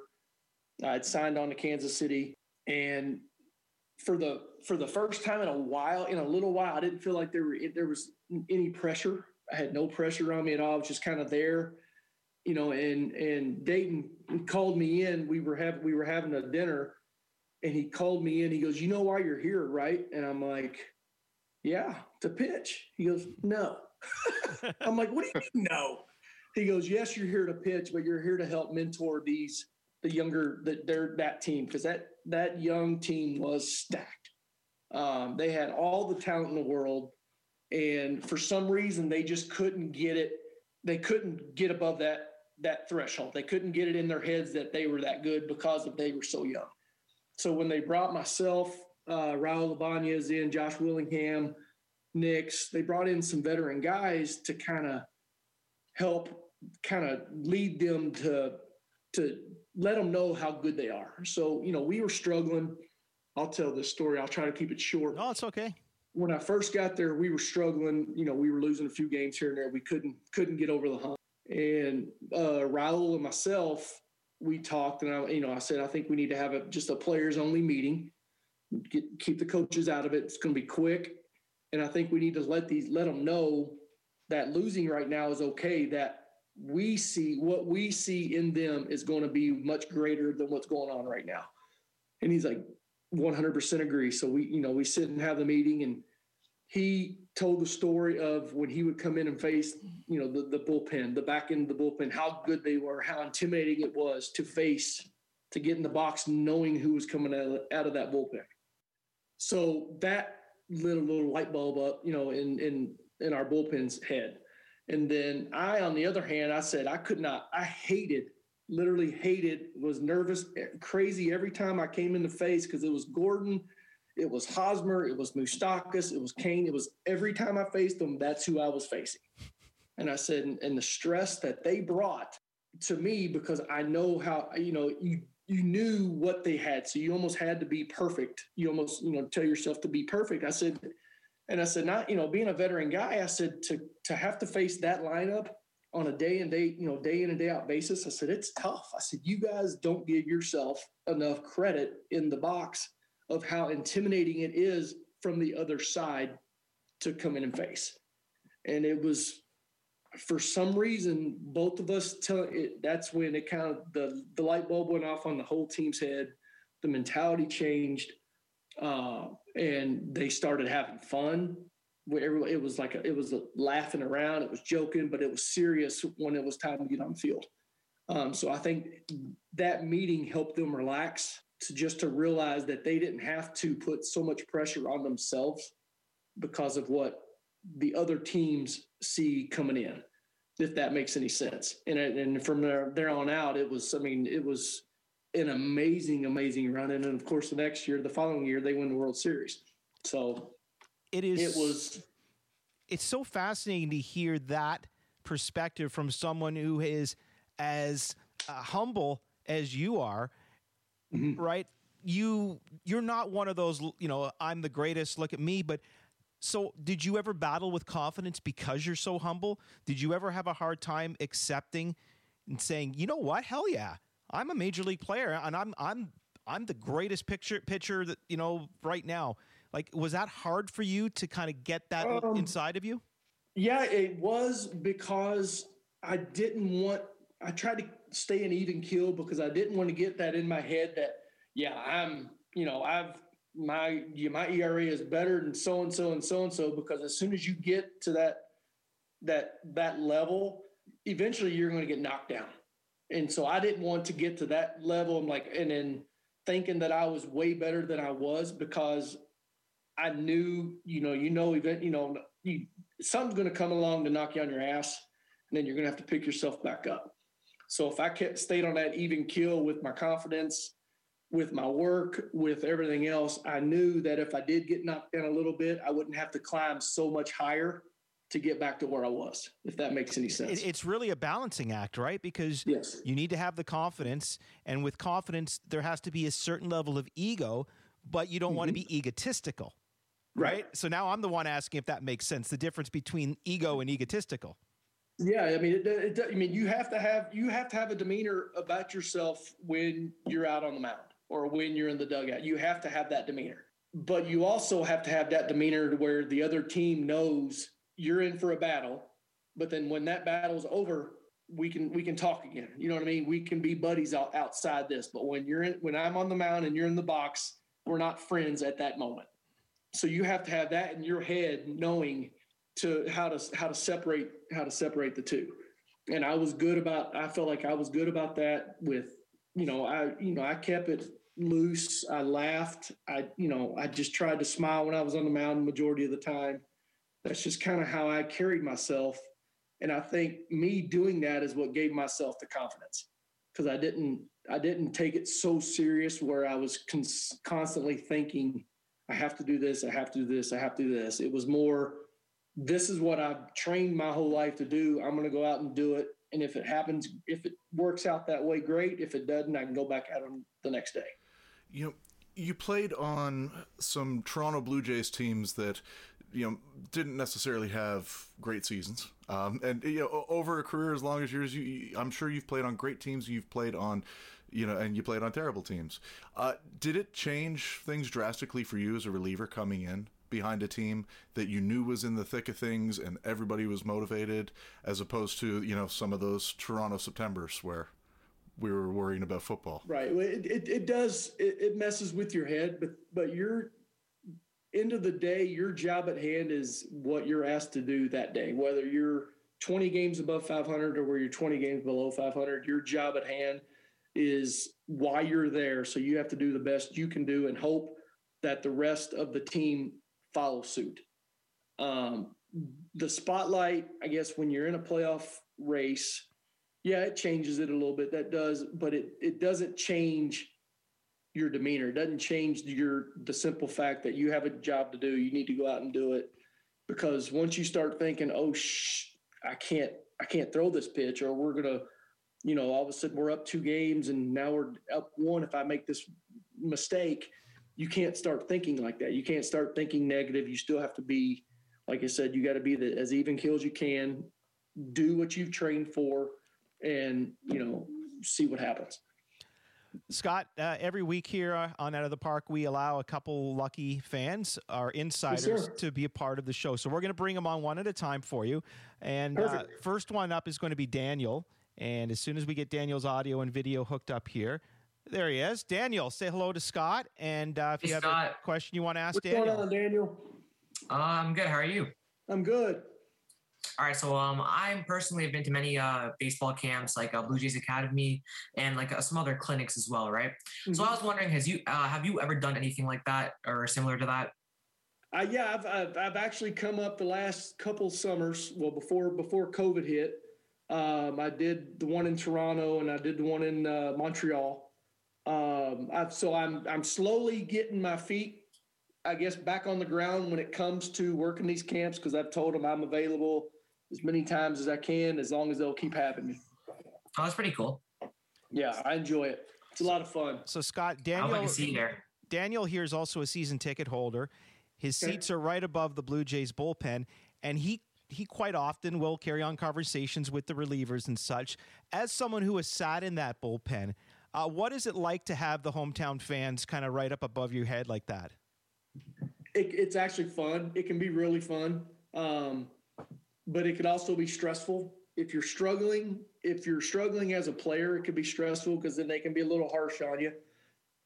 I'd signed on to Kansas City, and for the for the first time in a while, in a little while, I didn't feel like there were there was any pressure. I had no pressure on me at all. I was just kind of there, you know. And and Dayton called me in. We were having we were having a dinner, and he called me in. He goes, "You know why you're here, right?" And I'm like, "Yeah, to pitch." He goes, "No." I'm like, "What do you mean no?" He goes, "Yes, you're here to pitch, but you're here to help mentor these the younger that they're that team because that that young team was stacked. Um, they had all the talent in the world, and for some reason they just couldn't get it. They couldn't get above that that threshold. They couldn't get it in their heads that they were that good because of they were so young. So when they brought myself, uh, Raul Ibanez in, Josh Willingham, Nix, they brought in some veteran guys to kind of help kind of lead them to to let them know how good they are. So, you know, we were struggling. I'll tell this story. I'll try to keep it short. No, it's okay. When I first got there, we were struggling. You know, we were losing a few games here and there. We couldn't couldn't get over the hump. And uh, Raul and myself, we talked, and I, you know, I said I think we need to have a just a players only meeting. Get, keep the coaches out of it. It's going to be quick, and I think we need to let these let them know that losing right now is okay. That we see what we see in them is going to be much greater than what's going on right now. And he's like, 100% agree. So we, you know, we sit and have the meeting and he told the story of when he would come in and face, you know, the, the bullpen, the back end of the bullpen, how good they were, how intimidating it was to face, to get in the box, knowing who was coming out of, out of that bullpen. So that lit a little light bulb up, you know, in, in, in our bullpen's head. And then I, on the other hand, I said I could not, I hated, literally hated, was nervous, eh, crazy every time I came in the face because it was Gordon, it was Hosmer, it was Moustakas, it was Cain. It was every time I faced them, that's who I was facing. And I said, and, and the stress that they brought to me because I know how, you know, you you knew what they had. So you almost had to be perfect. You almost, you know, tell yourself to be perfect. I said, and I said, not, you know, being a veteran guy, I said to to have to face that lineup on a day and day, you know, day in and day out basis, I said, it's tough. I said, you guys don't give yourself enough credit in the box of how intimidating it is from the other side to come in and face. And it was for some reason, both of us tell it that's when it kind of the, the light bulb went off on the whole team's head. The mentality changed. Uh, and they started having fun. Where it was like a, it was laughing around, it was joking, but it was serious when it was time to get on the field. Um, so I think that meeting helped them relax to just to realize that they didn't have to put so much pressure on themselves because of what the other teams see coming in, if that makes any sense. And and from there there on out, it was I mean it was an amazing amazing run, and then of course the next year, the following year, they win the World Series. So it is. It was. It's so fascinating to hear that perspective from someone who is as uh, humble as you are, mm-hmm. right? You you're not one of those. You know, I'm the greatest. Look at me, but. So, did you ever battle with confidence because you're so humble? Did you ever have a hard time accepting and saying, "You know what? Hell yeah, I'm a major league player, and I'm I'm I'm the greatest picture pitcher that you know right now." Like, was that hard for you to kind of get that um, inside of you? Yeah, it was because I didn't want. I tried to stay an even kill because I didn't want to get that in my head that yeah, I'm. You know, I've my my ERA is better than so and so and so and so because as soon as you get to that that that level, eventually you're going to get knocked down. And so I didn't want to get to that level. I'm like, and then thinking that I was way better than I was because I knew, you know, you know, event, you know, you, something's going to come along to knock you on your ass, and then you're going to have to pick yourself back up. So if I kept stayed on that even kill with my confidence, with my work, with everything else, I knew that if I did get knocked down a little bit, I wouldn't have to climb so much higher to get back to where I was, if that makes any sense. It's really a balancing act, right? Because yes. you need to have the confidence, and with confidence, there has to be a certain level of ego, but you don't mm-hmm. want to be egotistical. Right? right? So now I'm the one asking if that makes sense. The difference between ego and egotistical. Yeah, I mean, it, it, I mean, you have to have you have to have a demeanor about yourself when you're out on the mound or when you're in the dugout. You have to have that demeanor, but you also have to have that demeanor to where the other team knows you're in for a battle. But then when that battle's over, we can we can talk again. You know what I mean? We can be buddies out, outside this. But when you're in when I'm on the mound and you're in the box, we're not friends at that moment. So you have to have that in your head, knowing to how to how to separate how to separate the two. And I was good about. I felt like I was good about that. With you know, I you know I kept it loose. I laughed. I you know I just tried to smile when I was on the mound majority of the time. That's just kind of how I carried myself. And I think me doing that is what gave myself the confidence because I didn't I didn't take it so serious where I was cons- constantly thinking I have to do this, I have to do this, I have to do this. It was more, this is what I've trained my whole life to do. I'm going to go out and do it. And if it happens, if it works out that way, great. If it doesn't, I can go back at them the next day. You know, you played on some Toronto Blue Jays teams that you know didn't necessarily have great seasons. Um, and you know, over a career as long as yours, you, I'm sure you've played on great teams. You've played on you know, and you played on terrible teams. Uh, did it change things drastically for you as a reliever coming in behind a team that you knew was in the thick of things and everybody was motivated, as opposed to you know some of those Toronto Septembers where we were worrying about football? Right. It it, it does. It, it messes with your head, but but your end of the day, your job at hand is what you're asked to do that day, whether you're 20 games above 500 or where you're 20 games below 500 your job at hand is why you're there. So you have to do the best you can do and hope that the rest of the team follow suit. Um, the spotlight, I guess, when you're in a playoff race, yeah, it changes it a little bit. That does, but it it doesn't change your demeanor. It doesn't change your the simple fact that you have a job to do. You need to go out and do it because once you start thinking, "Oh, shh, I can't, I can't throw this pitch," or we're gonna you know, all of a sudden we're up two games and now we're up one. If I make this mistake, you can't start thinking like that. You can't start thinking negative. You still have to be, like I said, you got to be the, as even kill as you can, do what you've trained for, and you know, see what happens. Scott, uh, every week here uh, on Out of the Park, we allow a couple lucky fans, our insiders, yes, to be a part of the show. So we're going to bring them on one at a time for you. And uh, first one up is going to be Daniel. And as soon as we get Daniel's audio and video hooked up here, there he is. Daniel, say hello to Scott. And uh, if hey, you have Scott. a question you want to ask What's Daniel. going on, Daniel? Uh, I'm good. How are you? I'm good. All right, so um, I personally have been to many uh, baseball camps, like uh, Blue Jays Academy, and like uh, some other clinics as well, right? So I was wondering, has you uh, have you ever done anything like that or similar to that? Uh, yeah, I've, I've I've actually come up the last couple summers. Well, before before COVID hit, um, I did the one in Toronto and I did the one in uh, Montreal. Um, I've, so I'm I'm slowly getting my feet, I guess, back on the ground when it comes to working these camps because I've told them I'm available as many times as I can, as long as they'll keep having me. Oh, that's pretty cool. Yeah, I enjoy it. It's a lot of fun. So Scott, I would like Daniel, to see you there. Daniel here is also a season ticket holder. His seats are right above the Blue Jays bullpen, and he he quite often will carry on conversations with the relievers and such. As someone who has sat in that bullpen, uh, what is it like to have the hometown fans kind of right up above your head like that? it, it's actually fun. It can be really fun, um, but it could also be stressful. If you're struggling, if you're struggling as a player, it could be stressful because then they can be a little harsh on you.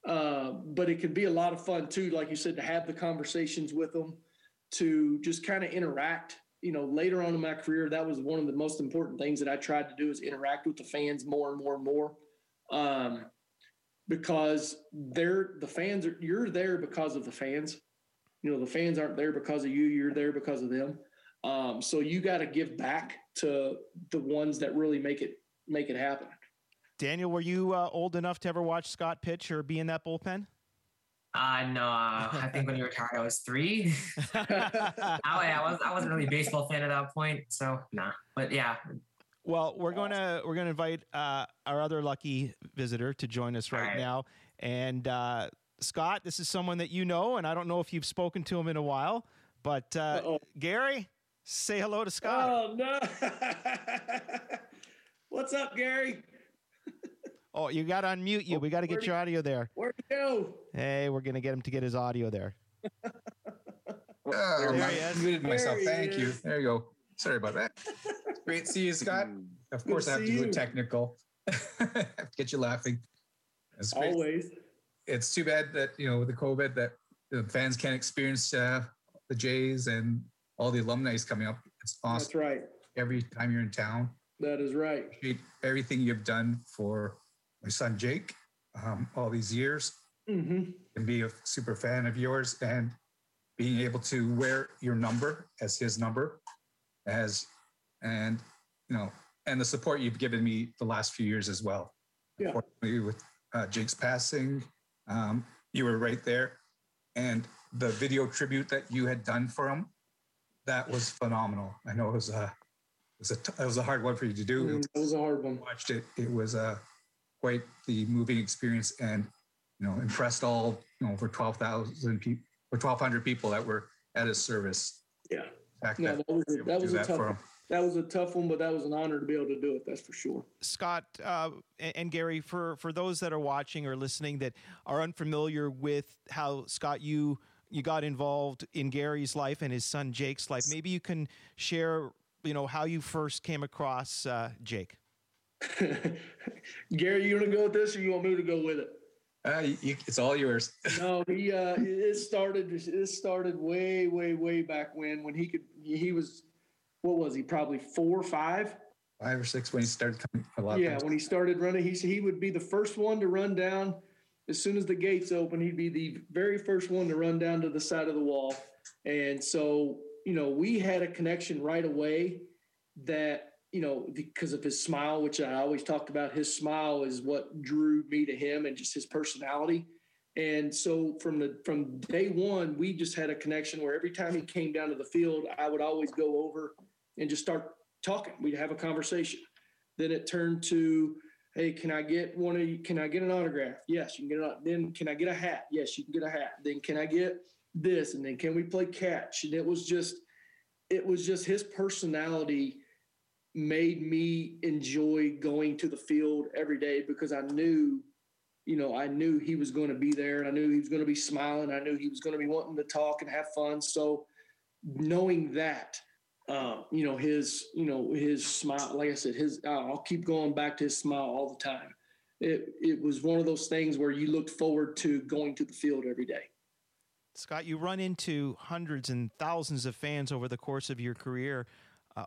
Uh, but it could be a lot of fun too, like you said, to have the conversations with them, to just kind of interact. You know, later on in my career, that was one of the most important things that I tried to do is interact with the fans more and more and more. Um, because they're the fans are you're there because of the fans you know the fans aren't there because of you you're there because of them um, so you got to give back to the ones that really make it make it happen Daniel, were you uh, old enough to ever watch Scott pitch or be in that bullpen? Uh, no, uh, I think when you retired, I was three. I, I was I wasn't really a baseball fan at that point, so nah. But yeah, Well, we're going to we're going to invite uh, our other lucky visitor to join us right, All right. now, and uh, Scott, this is someone that you know, and I don't know if you've spoken to him in a while, but uh, Uh-oh. Gary, say hello to Scott. oh no what's up gary Oh, you got to unmute you. We got to get your audio there. where'd you Hey, we're going to get him to get his audio there. Oh, There I he is. muted myself. There Thank you. is. There you go. Sorry about that. It's great to see you, Scott. Of course, to I have to do you. it technical. have to get you laughing. It's always It's too bad that you know with the COVID that the fans can't experience uh, the Jays and all the alumni is coming up. It's awesome. that's right every time you're in town. that is right Appreciate everything you've done for my son Jake um, all these years. hmm and be a super fan of yours and being able to wear your number as his number as and you know and the support you've given me the last few years as well Yeah. Unfortunately, with uh, jake's passing um, you were right there and the video tribute that you had done for him that was phenomenal i know it was a it was a, t- it was a hard one for you to do It was- that was a hard one watched it. It was uh, quite the moving experience, and you know, impressed all you know over twelve thousand people, or twelve hundred people that were at his service. yeah The fact no that that was a, that was do a tough for one. him. that was a tough one but that was an honor to be able to do it that's for sure Scott uh, and, and Gary, for for those that are watching or listening that are unfamiliar with how Scott you you got involved in Gary's life and his son Jake's life, maybe you can share you know how you first came across uh, Jake. Gary, you want to go with this, or you want me to go with it? Uh, you, you- it's all yours. No, he uh, it started. It started way, way, way back when when he could. He was, what was he? Probably four or five. Five or six when he started coming. A lot. Yeah, of when he started running, he he would be the first one to run down. As soon as the gates open, he'd be the very first one to run down to the side of the wall. And so, you know, we had a connection right away that, you know, because of his smile, which I always talked about, his smile is what drew me to him and just his personality. And so from the from day one, we just had a connection where every time he came down to the field, I would always go over and just start talking. We'd have a conversation. Then it turned to, hey, can I get one of you? Can I get an autograph? Yes, you can get it. Then can I get a hat? Yes, you can get a hat. Then can I get this? And then can we play catch? And it was just, it was just his personality made me enjoy going to the field every day because I knew, you know, I knew he was going to be there and I knew he was going to be smiling. I knew he was going to be wanting to talk and have fun. So knowing that, uh, you know, his, you know, his smile, like I said, his, I'll keep going back to his smile all the time. It, it was one of those things where you looked forward to going to the field every day. Scott, you run into hundreds and thousands of fans over the course of your career. Uh,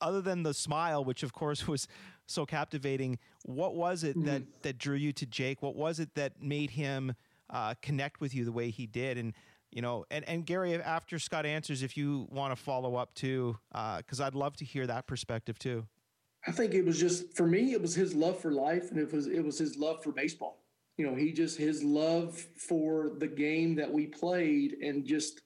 other than the smile, which of course was so captivating, what was it that that drew you to Jake? What was it that made him uh, connect with you the way he did? And you know, and and Gary, after Scott answers, if you want to follow up too, uh, because I'd love to hear that perspective too. I think it was just for me. It was his love for life, and it was it was his love for baseball. You know, he just his love for the game that we played, and just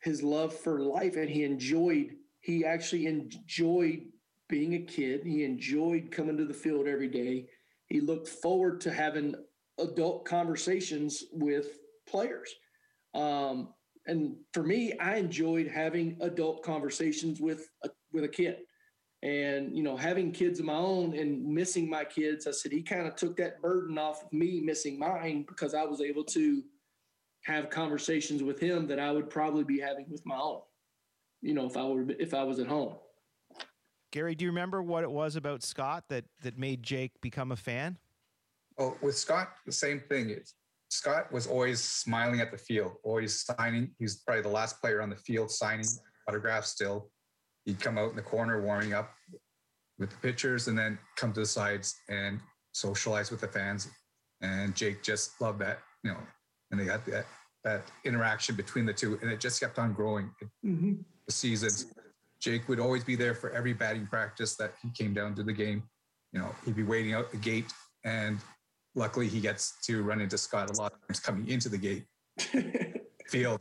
his love for life, and he enjoyed. He actually enjoyed being a kid. He enjoyed coming to the field every day. He looked forward to having adult conversations with players. Um, and for me, I enjoyed having adult conversations with a, with a kid. And you know having kids of my own and missing my kids i said he kind of took that burden off of me missing mine because i was able to have conversations with him that i would probably be having with my own you know if i were if i was at home. Gary, do you remember what it was about Scott that that made Jake become a fan? Well, with Scott, the same thing. Is Scott was always smiling at the field, always signing. He's probably the last player on the field signing autographs still. He'd come out in the corner warming up with the pitchers and then come to the sides and socialize with the fans. And Jake just loved that, you know, and they got that that interaction between the two, and it just kept on growing. Mm-hmm. The seasons, Jake would always be there for every batting practice that he came down to the game. You know, he'd be waiting out the gate, and luckily he gets to run into Scott a lot of times coming into the gate field.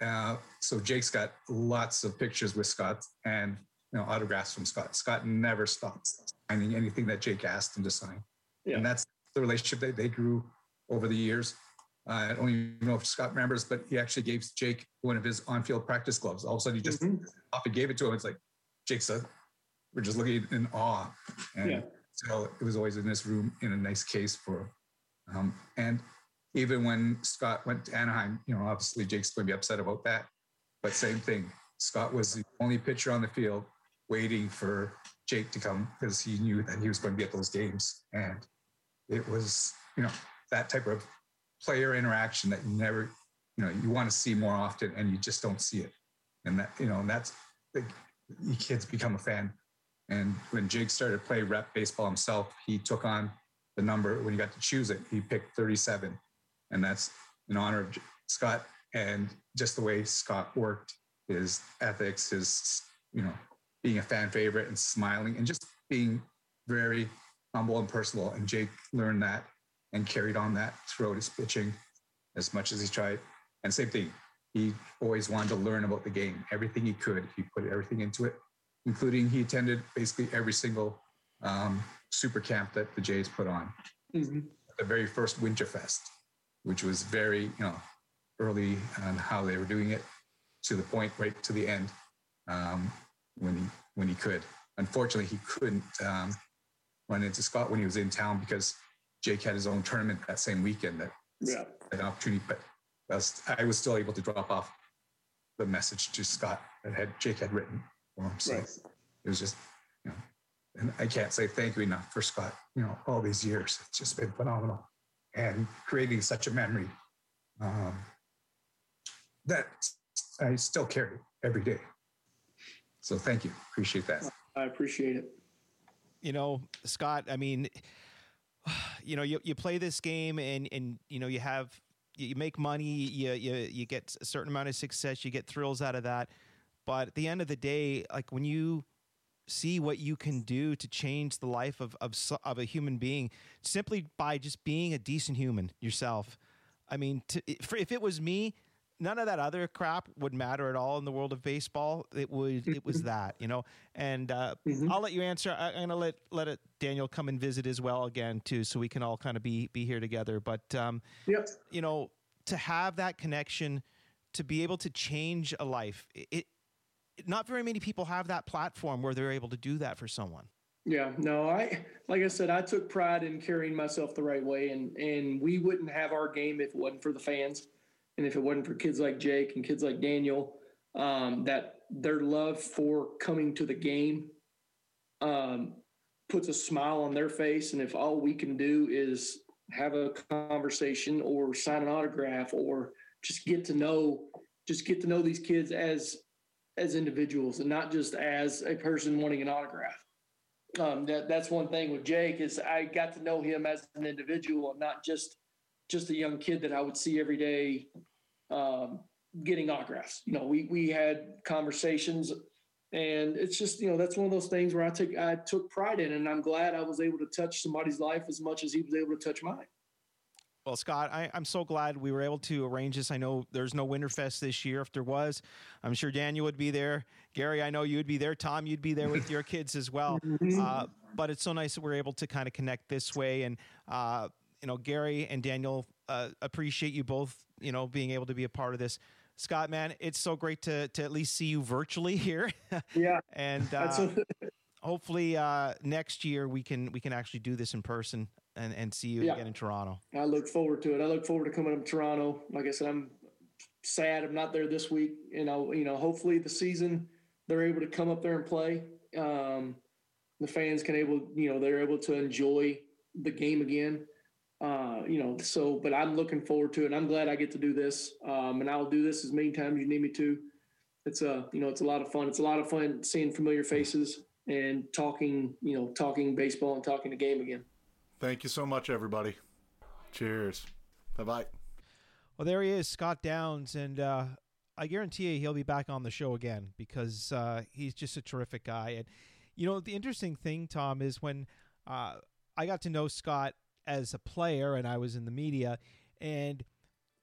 Uh, so Jake's got lots of pictures with Scott and you know autographs from Scott. Scott never stopped signing anything that Jake asked him to sign, Yeah. and that's the relationship that they grew over the years. Uh, I don't even know if Scott remembers, but he actually gave Jake one of his on-field practice gloves. All of a sudden, he just Mhm. off and gave it to him. It's like Jake said, we're just looking in awe, and Yeah. So it was always in this room in a nice case for. Um, and even when Scott went to Anaheim, you know, obviously Jake's going to be upset about that, but same thing. Scott was the only pitcher on the field waiting for Jake to come because he knew that he was going to be at those games, and it was you know that type of player interaction that you never you know you want to see more often and you just don't see it and that you know and that's the kids become a fan and when jake started to play rep baseball himself he took on the number when he got to choose it. He picked 37 and that's in honor of scott. And just the way scott worked his ethics his you know being a fan favorite and smiling and just being very humble and personal and jake learned that and carried on that throughout his pitching as much as he tried. And same thing, he always wanted to learn about the game. Everything he could, he put everything into it, including he attended basically every single um, super camp that the Jays put on. Mhm. The very first Winterfest, which was very, you know, early on how they were doing it to the point right to the end um, when he when he could. Unfortunately, he couldn't um, run into Scott when he was in town because Jake had his own tournament that same weekend that Yeah. an opportunity, but I was, I was still able to drop off the message to Scott that had Jake had written for him. So Right. it was just, you know, and I can't say thank you enough for Scott, you know, all these years. It's just been phenomenal and creating such a memory um, that I still carry every day. So thank you. Appreciate that. I appreciate it. you know, Scott, I mean, you know, you, you play this game and, and, you know, you have, you make money, you, you, you get a certain amount of success, you get thrills out of that. But at the end of the day, like when you see what you can do to change the life of, of, of a human being simply by just being a decent human yourself. I mean, to, if if it was me, none of that other crap would matter at all in the world of baseball. It would, it was that, you know. And uh, I'll let you answer. I, I'm gonna let let it, Daniel come and visit as well again too, so we can all kind of be be here together. But um, Yep. you know, to have that connection, to be able to change a life, it not very many people have that platform where they're able to do that for someone. Yeah, no, I like I said, I took pride in carrying myself the right way, and and we wouldn't have our game if it wasn't for the fans, and if it wasn't for kids like Jake and kids like Daniel, um, that their love for coming to the game um, puts a smile on their face, and if all we can do is have a conversation or sign an autograph or just get to know just get to know these kids as as individuals and not just as a person wanting an autograph. Um, that that's one thing with Jake is I got to know him as an individual and not just just a young kid that I would see every day um, getting autographs. You know, we we had conversations, and it's just you know that's one of those things where I took I took pride in, and I'm glad I was able to touch somebody's life as much as he was able to touch mine. Well, Scott, I, I'm so glad we were able to arrange this. I know there's no Winterfest this year. If there was, I'm sure Daniel would be there. Gary, I know you'd be there. Tom, you'd be there with your kids as well. Uh, but it's so nice that we're able to kind of connect this way. And, uh, you know, Gary and Daniel, uh, appreciate you both, you know, being able to be a part of this. Scott, man, it's so great to, to at least see you virtually here. Yeah. and uh, hopefully uh, next year we can we can actually do this in person and, and see you Yeah. again in Toronto. I look forward to it. I look forward to coming up to Toronto. Like I said, I'm sad I'm not there this week. You know, you know, hopefully the season they're able to come up there and play. Um, the fans can able, you know, they're able to enjoy the game again. Uh, you know, so but I'm looking forward to it. I'm glad I get to do this. Um, and I'll do this as many times as you need me to. It's a, you know, it's a lot of fun. It's a lot of fun seeing familiar faces and talking, you know, talking baseball and talking the game again. Thank you so much, everybody. Cheers. Bye bye. Well, there he is, Scott Downs, and uh, I guarantee you he'll be back on the show again because uh, he's just a terrific guy. And you know, the interesting thing, Tom, is when uh, I got to know Scott as a player, and I was in the media, and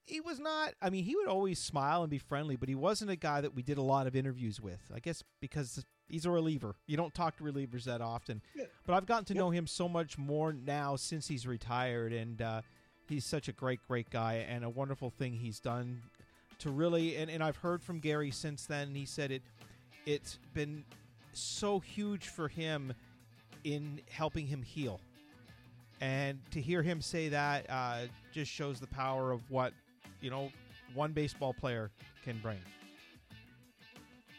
he was not. I mean, he would always smile and be friendly, but he wasn't a guy that we did a lot of interviews with. I guess because he's a reliever. You don't talk to relievers that often. But I've gotten to know him so much more now since he's retired, and uh, he's such a great, great guy, and a wonderful thing he's done to really. And, and I've heard from Gary since then. And he said it. It's been so huge for him in helping him heal. And to hear him say that uh, just shows the power of what you know one baseball player can bring.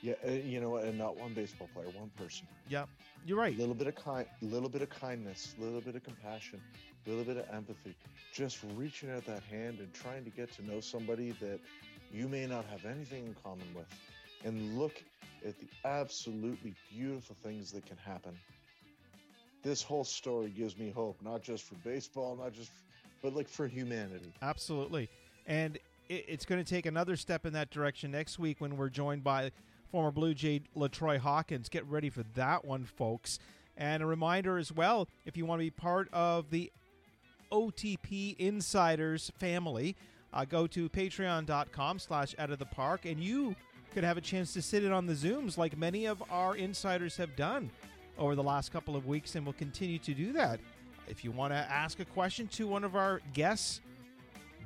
Yeah, uh, you know, and not one baseball player, one person. Yep, you're right. A little bit of kind, little bit of kindness, a little bit of compassion, a little bit of empathy. Just reaching out that hand and trying to get to know somebody that you may not have anything in common with, and look at the absolutely beautiful things that can happen. This whole story gives me hope, not just for baseball, not just, but like for humanity. Absolutely. And it's going to take another step in that direction next week when we're joined by former Blue Jay LaTroy Hawkins. Get ready for that one, folks. And a reminder as well if you want to be part of the OTP Insiders family, uh, go to patreon.com slash out of the park and you could have a chance to sit in on the Zooms like many of our insiders have done over the last couple of weeks and will continue to do that. If you want to ask a question to one of our guests,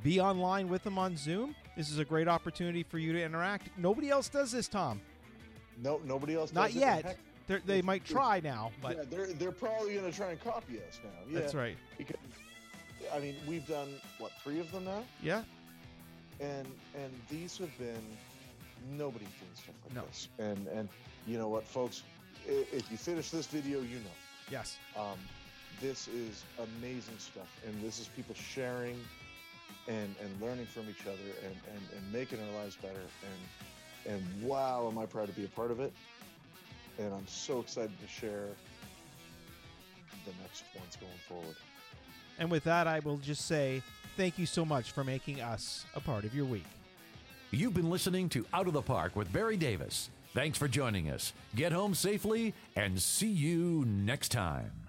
be online with them on Zoom. This is a great opportunity for you to interact. Nobody else does this, Tom. No, nobody else. Not yet. They're, they it's- might try now, but yeah, they're they're probably going to try and copy us now. Yeah, That's right. Because I mean, we've done what three of them now, yeah, and and these have been nobody doing stuff like No. this. And and you know what, folks, if you finish this video, you know. yes. Um, this is amazing stuff, and this is people sharing and and learning from each other and and, and making our lives better. And and wow, am I proud to be a part of it? And I'm so excited to share the next ones going forward. And with that, I will just say thank you so much for making us a part of your week. You've been listening to Out of the Park with Barry Davis. Thanks for joining us. Get home safely and see you next time.